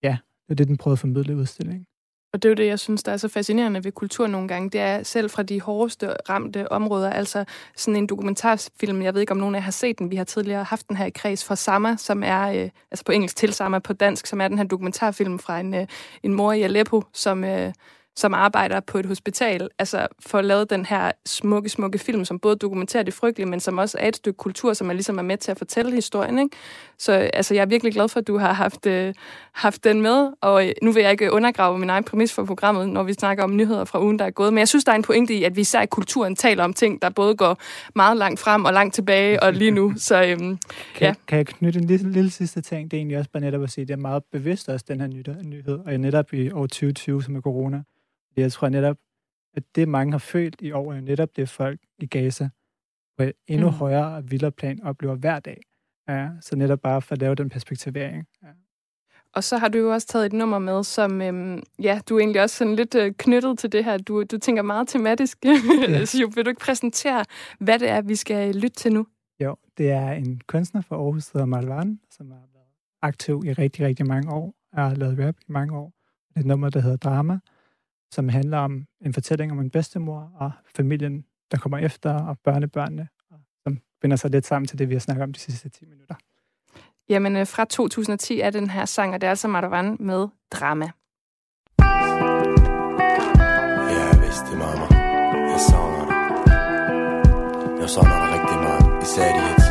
ja, det er det, den prøvede at formidle i udstillingen. Og det er jo det, jeg synes, der er så fascinerende ved kultur nogle gange. Det er selv fra de hårdeste ramte områder, altså sådan en dokumentarfilm, jeg ved ikke, om nogen af jer har set den, vi har tidligere haft den her i kreds for Sama, som er, øh, altså på engelsk til Sama, på dansk, som er den her dokumentarfilm fra en, øh, en mor i Aleppo, som... Øh, som arbejder på et hospital, altså for at lave den her smukke, smukke film, som både dokumenterer det frygtelige, men som også er et stykke kultur, som er ligesom er med til at fortælle historien. Ikke? Så altså, jeg er virkelig glad for, at du har haft, øh, haft den med, og øh, nu vil jeg ikke undergrave min egen præmis for programmet, når vi snakker om nyheder fra ugen, der er gået, men jeg synes, der er en pointe i, at vi især i kulturen taler om ting, der både går meget langt frem og langt tilbage, og lige nu. Så, øhm, kan, ja. kan jeg knytte en lille, lille sidste ting? Det er egentlig også bare netop at sige, det er meget bevidst også, den her nyhed, og netop i år 2020, som er corona, jeg tror netop, at det mange har følt i år, er netop det folk i Gaza på et endnu mm. højere og vildere plan oplever hver dag. Ja, så netop bare for at lave den perspektivering. Ja. Og så har du jo også taget et nummer med, som øhm, ja, du er egentlig også sådan lidt øh, knyttet til det her. Du, du tænker meget tematisk. Ja. så jo, vil du ikke præsentere, hvad det er, vi skal lytte til nu? Jo, det er en kunstner fra Aarhus, der hedder Malvan, som har været aktiv i rigtig, rigtig mange år, og har lavet rap i mange år. Det er et nummer, der hedder Drama, som handler om en fortælling om en bedstemor og familien, der kommer efter, og børnebørnene, og som binder sig lidt sammen til det, vi har snakket om de sidste 10 minutter. Jamen, øh, fra 2010 er den her sang, og det er altså Marwan med Drama. Ja, vidst det, mamma. Jeg savner dig. Jeg savner dig rigtig meget, især i de her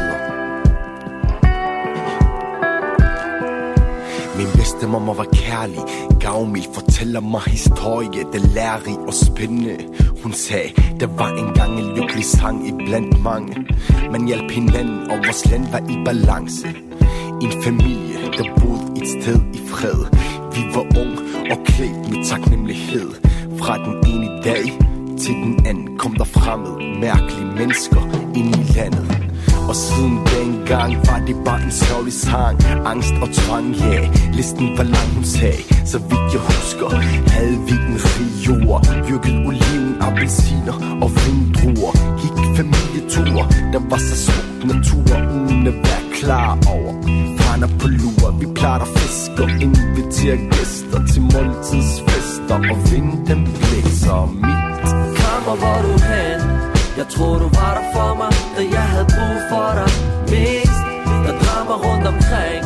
dem Min bedste mamma var kærlig, gavmild, fortæller mig historie, det lærer og spændende. Hun sagde, der var engang en lykkelig sang i blandt mange. Man hjalp hinanden, og vores land var i balance. En familie, der boede et sted i fred. Vi var ung og klædt med taknemmelighed. Fra den ene dag til den anden kom der fremmed, mærkelige mennesker ind i landet. Og siden dengang var det bare en sørgelig sang. Angst og trang, ja yeah. Listen var lang, hun sagde Så vidt jeg husker Havde vi den rig jord Dyrket oliven, appelsiner og vindruer. Gik familietur Der var så smuk natur. Uden at være klar over Brænder på lur Vi plejer fisk og inviterer gæster Til måltidsfester. Og vinden blæser mit Kammer, hvor du hen jeg tror du var der for mig, da jeg havde brug for dig mest. Drama rundt omkring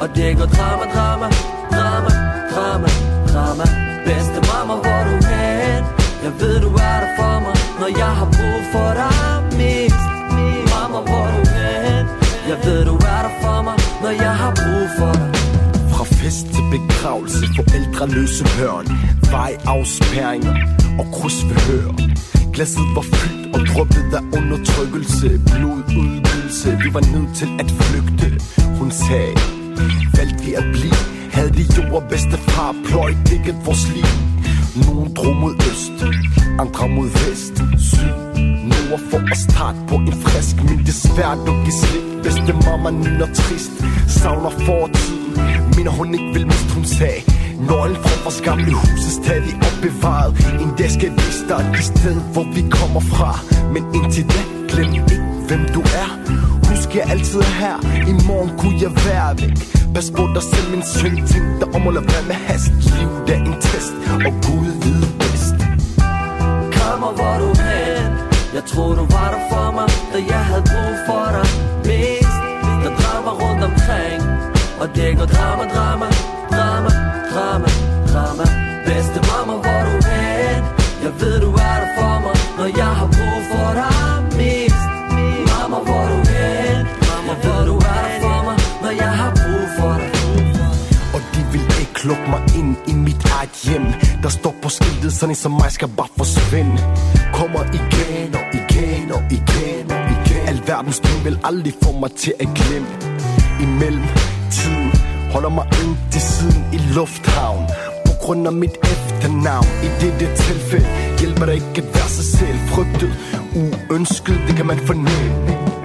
Og det går drama, drama, drama, drama, drama. Bedste mamma, hvor du hen? Jeg ved, du er der for mig Når jeg har brug for dig mest. Mamma, hvor du hen? Jeg ved, du er der for mig Når jeg har brug for dig. Fra fest til begravelse, forældreløse børn. Vejafspæringer og krydsforhør Glasset var fyldt og dryppet af undertrykkelse blod udgivelse vi var nødt til at flygte. Hun sagde, valgte vi at blive Havde de jord og bedstefar pløjt vores liv. Nogen drog mod øst, andre mod vest. Syd, nord for at starte på en frisk Men det er svært at give slip Bedste mamma nyner trist. Savner fortiden Mener hun ikke vil miste, hun sagde Nøglen fra vores gamle hus er stadig opbevaret En dag skal vise dig det sted, hvor vi kommer fra. Men indtil da, glem ikke, hvem du er. Husk, jeg altid er her. I morgen kunne jeg være væk. Pas på dig selv, min søn. Tænk dig om at lade være med hast Livet er en test, og Gud ved bedst. Kommer, hvor du hen Jeg tror du var der for mig Da jeg havde brug for dig Mest. Der drama rundt omkring Og det går drama, drama, på skiltet, sådan en som mig skal bare forsvinde. Kommer igen og igen og igen og igen. Alverdens ting vil aldrig få mig til at glemme. Imellem tiden holder mig ind til siden i lufthavn. På grund af mit efternavn. I dette tilfælde hjælper det ikke at være sig selv. Frygtet, uønsket, det kan man fornemme.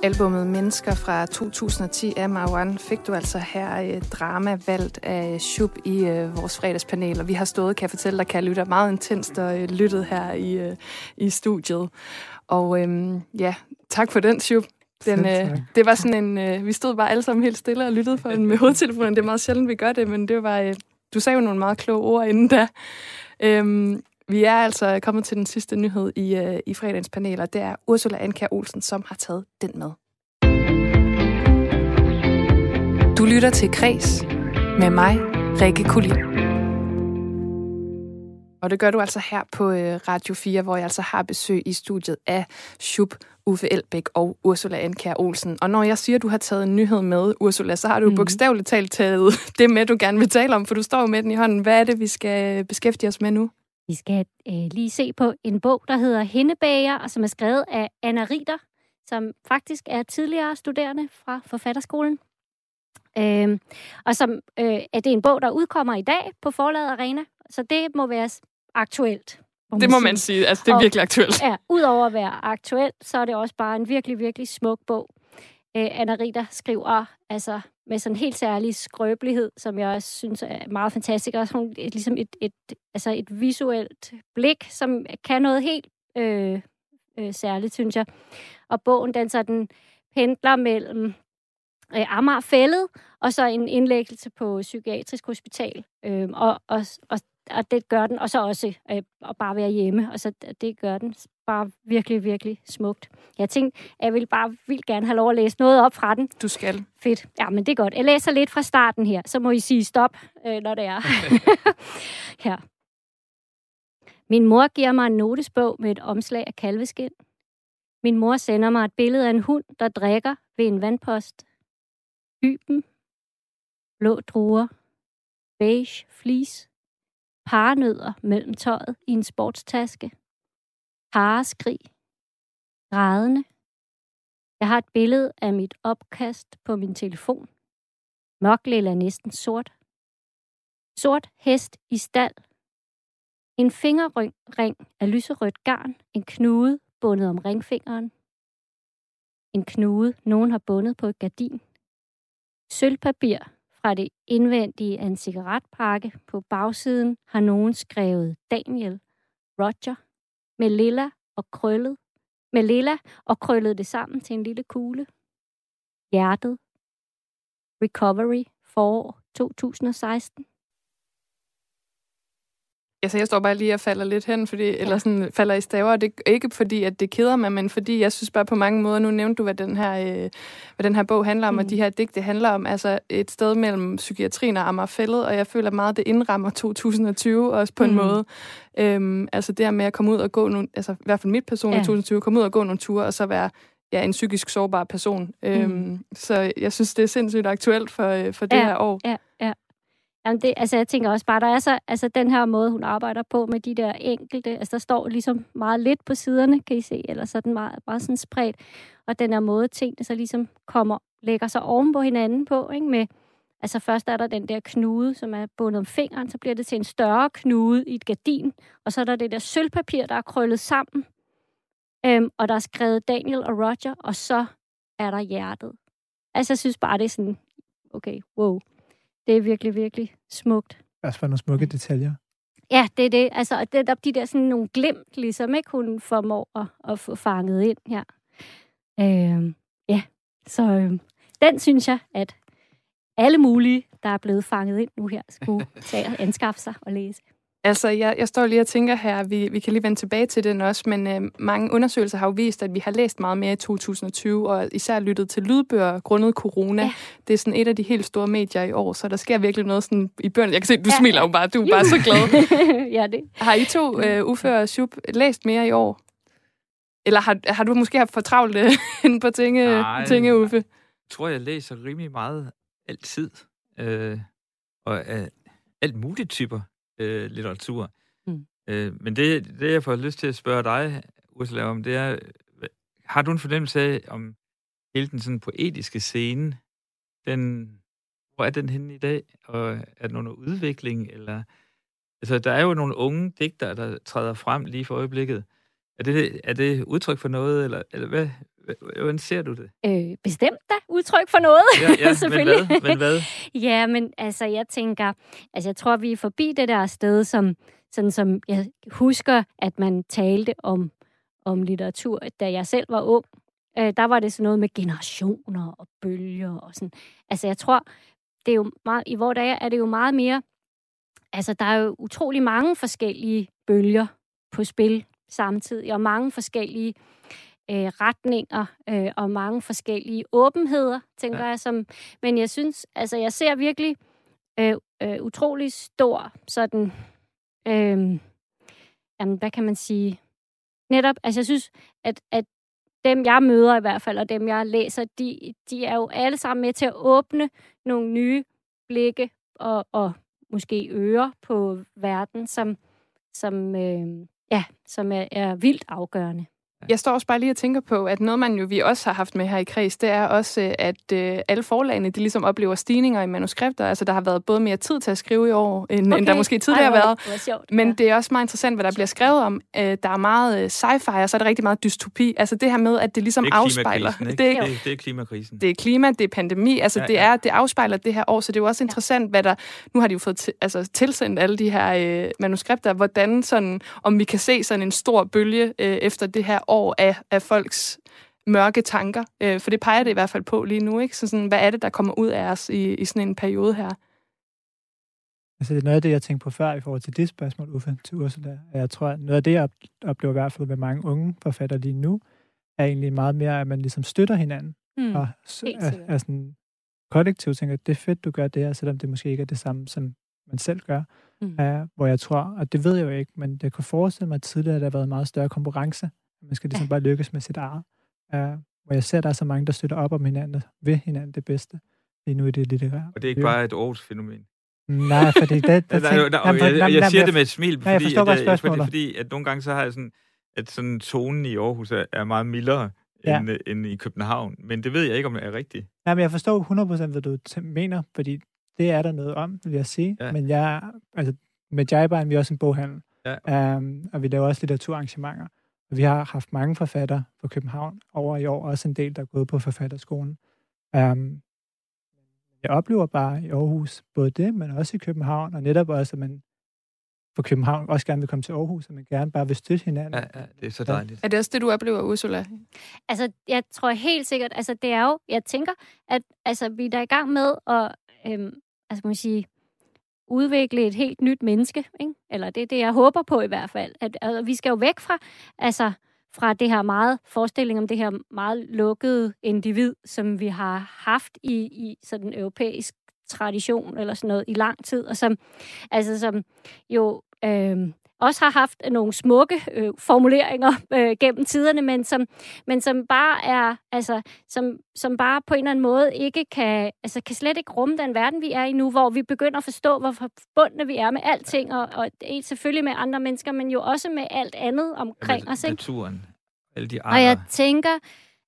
Fra albumet Mennesker fra 2010 af Marwan fik du altså her øh, drama valgt af Shub i øh, vores fredagspanel. Og vi har stået, kan jeg fortælle dig, kan lytte meget intenst og øh, lyttet her i, øh, i studiet. Og øh, ja, tak for den, Shub. Den, øh, det var sådan en... Øh, vi stod bare alle sammen helt stille og lyttede for den med hovedtelefonen. Det er meget sjældent, vi gør det, men det var... Øh, du sagde jo nogle meget kloge ord inden da. Øhm, vi er altså kommet til den sidste nyhed i, øh, i fredagens panel, og det er Ursula Anker Olsen, som har taget den med. Du lytter til Kres med mig, Rikke Kulin. Og det gør du altså her på øh, Radio 4, hvor jeg altså har besøg i studiet af Shub, Uffe Elbæk og Ursula Anker Olsen. Og når jeg siger, at du har taget en nyhed med, Ursula, så har du mm. bogstaveligt talt taget det med, du gerne vil tale om, for du står med den i hånden. Hvad er det, vi skal beskæftige os med nu? Vi skal øh, lige se på en bog, der hedder Hindebager, og som er skrevet af Anna Ritter, som faktisk er tidligere studerende fra Forfatterskolen. Øh, og som øh, er det en bog, der udkommer i dag på forlaget Arena, så det må være aktuelt. Det må man sige. Altså, det er Og- virkelig aktuelt. Ja, udover at være aktuelt, så er det også bare en virkelig, virkelig smuk bog. Øh, Anna Ritter skriver altså med sådan en helt særlig skrøbelighed, som jeg også synes er meget fantastisk. Også hun, et, ligesom et, et, altså et visuelt blik, som kan noget helt øh, øh, særligt, synes jeg. Og bogen, den sådan pendler mellem øh, Amagerfællet og så en indlæggelse på psykiatrisk hospital. Øh, og, og, og, og det gør den, og så også øh, at bare være hjemme, og så det gør den bare virkelig, virkelig smukt. Jeg tænkte, jeg ville bare vildt gerne have lov at læse noget op fra den. Du skal. Fedt. Ja, men det er godt. Jeg læser lidt fra starten her, så må I sige stop, øh, når det er. her. Min mor giver mig en notesbog med et omslag af kalveskin. Min mor sender mig et billede af en hund, der drikker ved en vandpost. Hyben, blå druer, beige flis, paranødder mellem tøjet i en sportstaske, pareskrig, grædende. Jeg har et billede af mit opkast på min telefon. Mørk lilla næsten sort. Sort hest i stald. En fingerring ring af lyserødt garn, en knude bundet om ringfingeren. En knude, nogen har bundet på et gardin. Sølvpapir fra det indvendige af en cigaretpakke. På bagsiden har nogen skrevet Daniel, Roger, med lilla og krøllet. Med lilla og krøllet det sammen til en lille kugle. Hjertet. Recovery forår 2016. Altså, jeg står bare lige og falder lidt hen, fordi, ja. eller sådan falder i staver, og det er ikke fordi, at det keder mig, men fordi jeg synes bare på mange måder, nu nævnte du, hvad den her, øh, hvad den her bog handler om, mm. og de her digte handler om, altså et sted mellem psykiatrien og Amagerfællet, og jeg føler meget, det indrammer 2020 også på en mm. måde. Øhm, altså det her med at komme ud og gå nogle, altså i hvert fald mit person i ja. 2020, komme ud og gå nogle ture, og så være ja, en psykisk sårbar person. Mm. Øhm, så jeg synes, det er sindssygt aktuelt for, øh, for det ja, her år. Ja, ja. Jamen det, altså jeg tænker også bare, der er så, altså den her måde, hun arbejder på med de der enkelte, altså der står ligesom meget lidt på siderne, kan I se, eller så er den meget, meget sådan spredt, og den her måde, tingene så ligesom kommer, lægger sig oven på hinanden på, ikke, med, altså først er der den der knude, som er bundet om fingeren, så bliver det til en større knude i et gardin, og så er der det der sølvpapir, der er krøllet sammen, øhm, og der er skrevet Daniel og Roger, og så er der hjertet. Altså jeg synes bare, det er sådan, okay, wow det er virkelig, virkelig smukt. Også for nogle smukke detaljer. Ja, det er det. Altså, det er de der sådan nogle glimt, ligesom, ikke? Hun formår at, at få fanget ind her. Øh, ja, så øh, den synes jeg, at alle mulige, der er blevet fanget ind nu her, skulle tage og anskaffe sig og læse. Altså, jeg, jeg står lige og tænker her, vi, vi kan lige vende tilbage til den også, men øh, mange undersøgelser har jo vist, at vi har læst meget mere i 2020, og især lyttet til lydbøger grundet corona. Ja. Det er sådan et af de helt store medier i år, så der sker virkelig noget sådan i børn. Jeg kan se, du ja. smiler jo bare, du er bare så glad. ja, det. Har I to, øh, Uffe og Shub, læst mere i år? Eller har, har du måske haft for travlt øh, på tinge, Nej, tinge, Uffe? Jeg tror, jeg læser rimelig meget altid. Øh, og øh, alt muligt typer øh, litteratur. Mm. Øh, men det, det, jeg får lyst til at spørge dig, Ursula, om, det er, har du en fornemmelse af, om hele den sådan poetiske scene, den, hvor er den henne i dag? Og er der nogen udvikling? Eller, altså, der er jo nogle unge digtere, der træder frem lige for øjeblikket. Er det, er det udtryk for noget, eller, eller hvad, Hvordan ser du det? Øh, bestemt da udtryk for noget, ja, ja, selvfølgelig. Men hvad? men hvad? ja, men altså, jeg tænker, altså, jeg tror, vi er forbi det der sted, som, sådan som jeg husker, at man talte om, om litteratur, da jeg selv var ung. Øh, der var det sådan noget med generationer og bølger og sådan. Altså, jeg tror, det er jo meget, i vores dage er det jo meget mere, altså, der er jo utrolig mange forskellige bølger på spil samtidig, og mange forskellige øh, retninger øh, og mange forskellige åbenheder, tænker ja. jeg. Som, men jeg synes, altså jeg ser virkelig øh, øh, utrolig stor sådan, øh, jamen, hvad kan man sige, netop, altså jeg synes, at, at dem, jeg møder i hvert fald, og dem, jeg læser, de, de er jo alle sammen med til at åbne nogle nye blikke og, og måske ører på verden, som, som, øh, ja, som er, er vildt afgørende. Jeg står også bare lige og tænker på, at noget, man jo vi også har haft med her i kreds, det er også, øh, at øh, alle forlagene, de ligesom oplever stigninger i manuskripter. Altså, der har været både mere tid til at skrive i år, end, okay. end der måske tidligere har været. Det sjovt, Men ja. det er også meget interessant, hvad der bliver skrevet om. Øh, der er meget øh, sci-fi, og så er der rigtig meget dystopi. Altså det her med, at det ligesom det er afspejler... Det er, det, det er klimakrisen. Det er klima, det er pandemi. Altså, ja, det, er, det afspejler det her år, så det er jo også interessant, hvad der... Nu har de jo fået til, altså, tilsendt alle de her øh, manuskripter, hvordan sådan, om vi kan se sådan en stor bølge øh, efter det her år af, af folks mørke tanker. Øh, for det peger det i hvert fald på lige nu. Ikke? Så sådan, hvad er det, der kommer ud af os i, i sådan en periode her? Altså, det er noget af det, jeg tænkte på før i forhold til det spørgsmål, Uffe, til Ursula. Jeg tror, at noget af det, jeg oplever i hvert fald med mange unge forfattere lige nu, er egentlig meget mere, at man ligesom støtter hinanden. Mm, og er, er sådan kollektivt tænker, at det er fedt, du gør det her, selvom det måske ikke er det samme, som man selv gør. Mm. Uh, hvor jeg tror, og det ved jeg jo ikke, men det kunne forestille mig at tidligere, at der har været meget større konkurrence man skal ligesom ja. bare lykkes med sit eget. Uh, hvor jeg ser, at der er så mange, der støtter op om hinanden, ved hinanden det bedste. Lige nu i det litterære. Og det er ikke bare et års fænomen. Nej, fordi det... det nej, nej, nej, jeg, jeg, jeg siger det med et smil, fordi, nej, jeg at, jeg, fordi, fordi at nogle gange så har jeg sådan, at sådan tonen i Aarhus er, er meget mildere ja. end, end i København. Men det ved jeg ikke, om det er rigtigt. Nej, men jeg forstår 100% hvad du mener, fordi det er der noget om, vil jeg sige. Ja. Men jeg, altså, med Jaiban, vi er også en boghandel. Ja. Um, og vi laver også litteraturarrangementer. Vi har haft mange forfattere på København over i år, også en del, der er gået på forfatterskolen. Um, jeg oplever bare i Aarhus både det, men også i København, og netop også, at man på København også gerne vil komme til Aarhus, og man gerne bare vil støtte hinanden. Ja, ja, det er så dejligt. Er det også det, du oplever, Ursula? Altså, jeg tror helt sikkert, altså det er jo, jeg tænker, at altså, vi er der i gang med at, øhm, altså man sige, udvikle et helt nyt menneske, ikke? Eller det er det, jeg håber på i hvert fald. At, altså, vi skal jo væk fra, altså, fra det her meget forestilling om det her meget lukkede individ, som vi har haft i, i sådan europæisk tradition eller sådan noget i lang tid, og som, altså, som jo øh, også har haft nogle smukke øh, formuleringer øh, gennem tiderne, men som, men som bare er, altså, som, som bare på en eller anden måde ikke kan, altså, kan slet ikke rumme den verden, vi er i nu, hvor vi begynder at forstå, hvor forbundne vi er med alting, og, og selvfølgelig med andre mennesker, men jo også med alt andet omkring Med os. Ikke? Naturen. Alle de Og jeg tænker,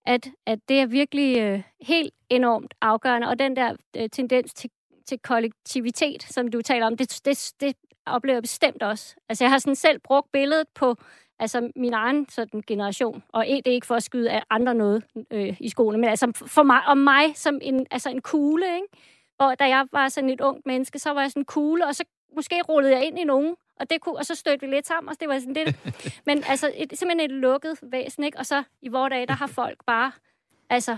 at, at det er virkelig øh, helt enormt afgørende, og den der øh, tendens til, til kollektivitet, som du taler om, det, det, det oplever jeg bestemt også. Altså, jeg har sådan selv brugt billedet på altså, min egen sådan, generation, og det er ikke for at skyde af andre noget øh, i skolen, men altså for mig, om mig som en, altså en kugle, ikke? Og da jeg var sådan et ungt menneske, så var jeg sådan en kugle, og så måske rullede jeg ind i nogen, og, det kunne, og så stødte vi lidt sammen, og det var sådan lidt... men altså, et, simpelthen et lukket væsen, ikke? Og så i vores dage, der har folk bare, altså,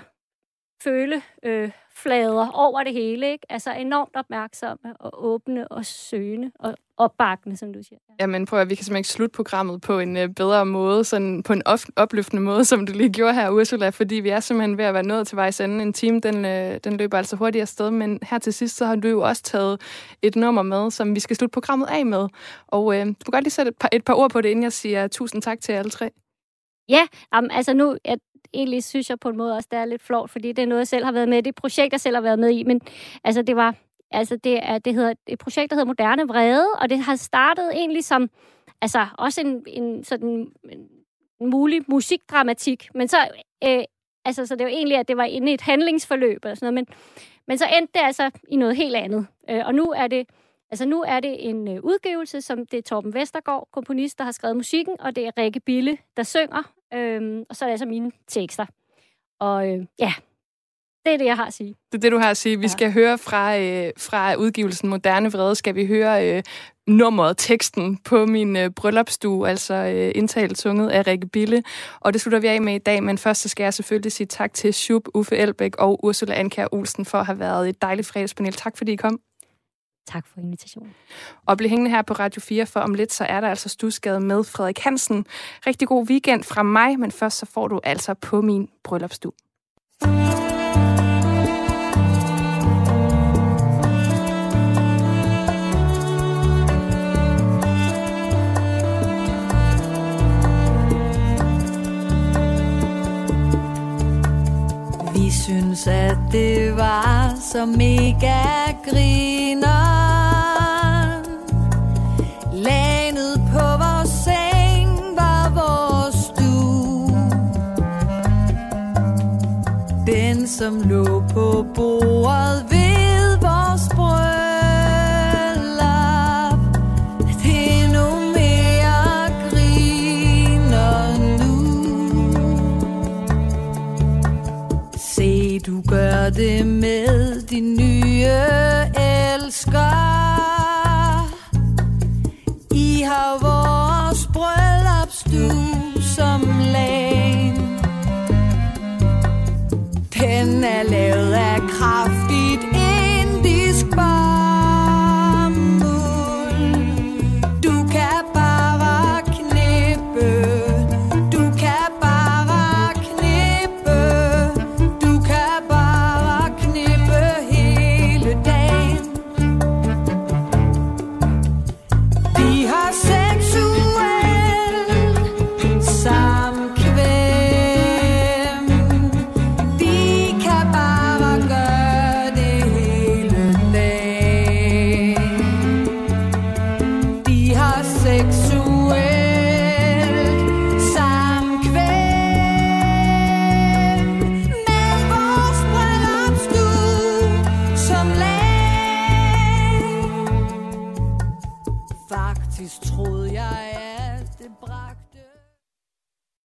føle øh, flader over det hele, ikke? Altså enormt opmærksomme og åbne og søgende og opbakkende, som du siger. Jamen prøv at vi kan simpelthen ikke slutte programmet på en øh, bedre måde, sådan på en op- opløftende måde, som du lige gjorde her, Ursula, fordi vi er simpelthen ved at være nået til vejs ende. En time, den, øh, den løber altså hurtigt afsted, men her til sidst, så har du jo også taget et nummer med, som vi skal slutte programmet af med. Og øh, du kan godt lige sætte et par, et par ord på det, inden jeg siger tusind tak til alle tre. Ja, jamen, altså nu, jeg, egentlig synes jeg på en måde også, det er lidt flot, fordi det er noget, jeg selv har været med i. Det er et projekt, jeg selv har været med i, men altså det var, altså det er, det hedder et projekt, der hedder Moderne Vrede, og det har startet egentlig som, altså også en, en sådan en mulig musikdramatik, men så, øh, altså så det var egentlig, at det var inde i et handlingsforløb eller sådan noget, men, men så endte det altså i noget helt andet. Øh, og nu er det, Altså nu er det en øh, udgivelse, som det er Torben Vestergaard, komponist, der har skrevet musikken, og det er Rikke Bille, der synger, øhm, og så er det altså mine tekster. Og øh, ja, det er det, jeg har at sige. Det er det, du har at sige. Vi Ja. skal høre fra, øh, fra udgivelsen Moderne Vrede, skal vi høre øh, nummeret, teksten på min øh, bryllupsstue, altså øh, indtalt sunget af Rikke Bille. Og det slutter vi af med i dag, men først så skal jeg selvfølgelig sige tak til Shub, Uffe Elbæk og Ursula Anker Olsen for at have været et dejligt fredagspanel. Tak fordi I kom. Tak for invitationen. Og bliv hængende her på Radio 4, for om lidt så er der altså Stusgade med Frederik Hansen. Rigtig god weekend fra mig, men først så får du altså på min bryllupsstue. I synes, at det var så mega griner. Lænet på vores seng var vores stue. Den, som lå på bordet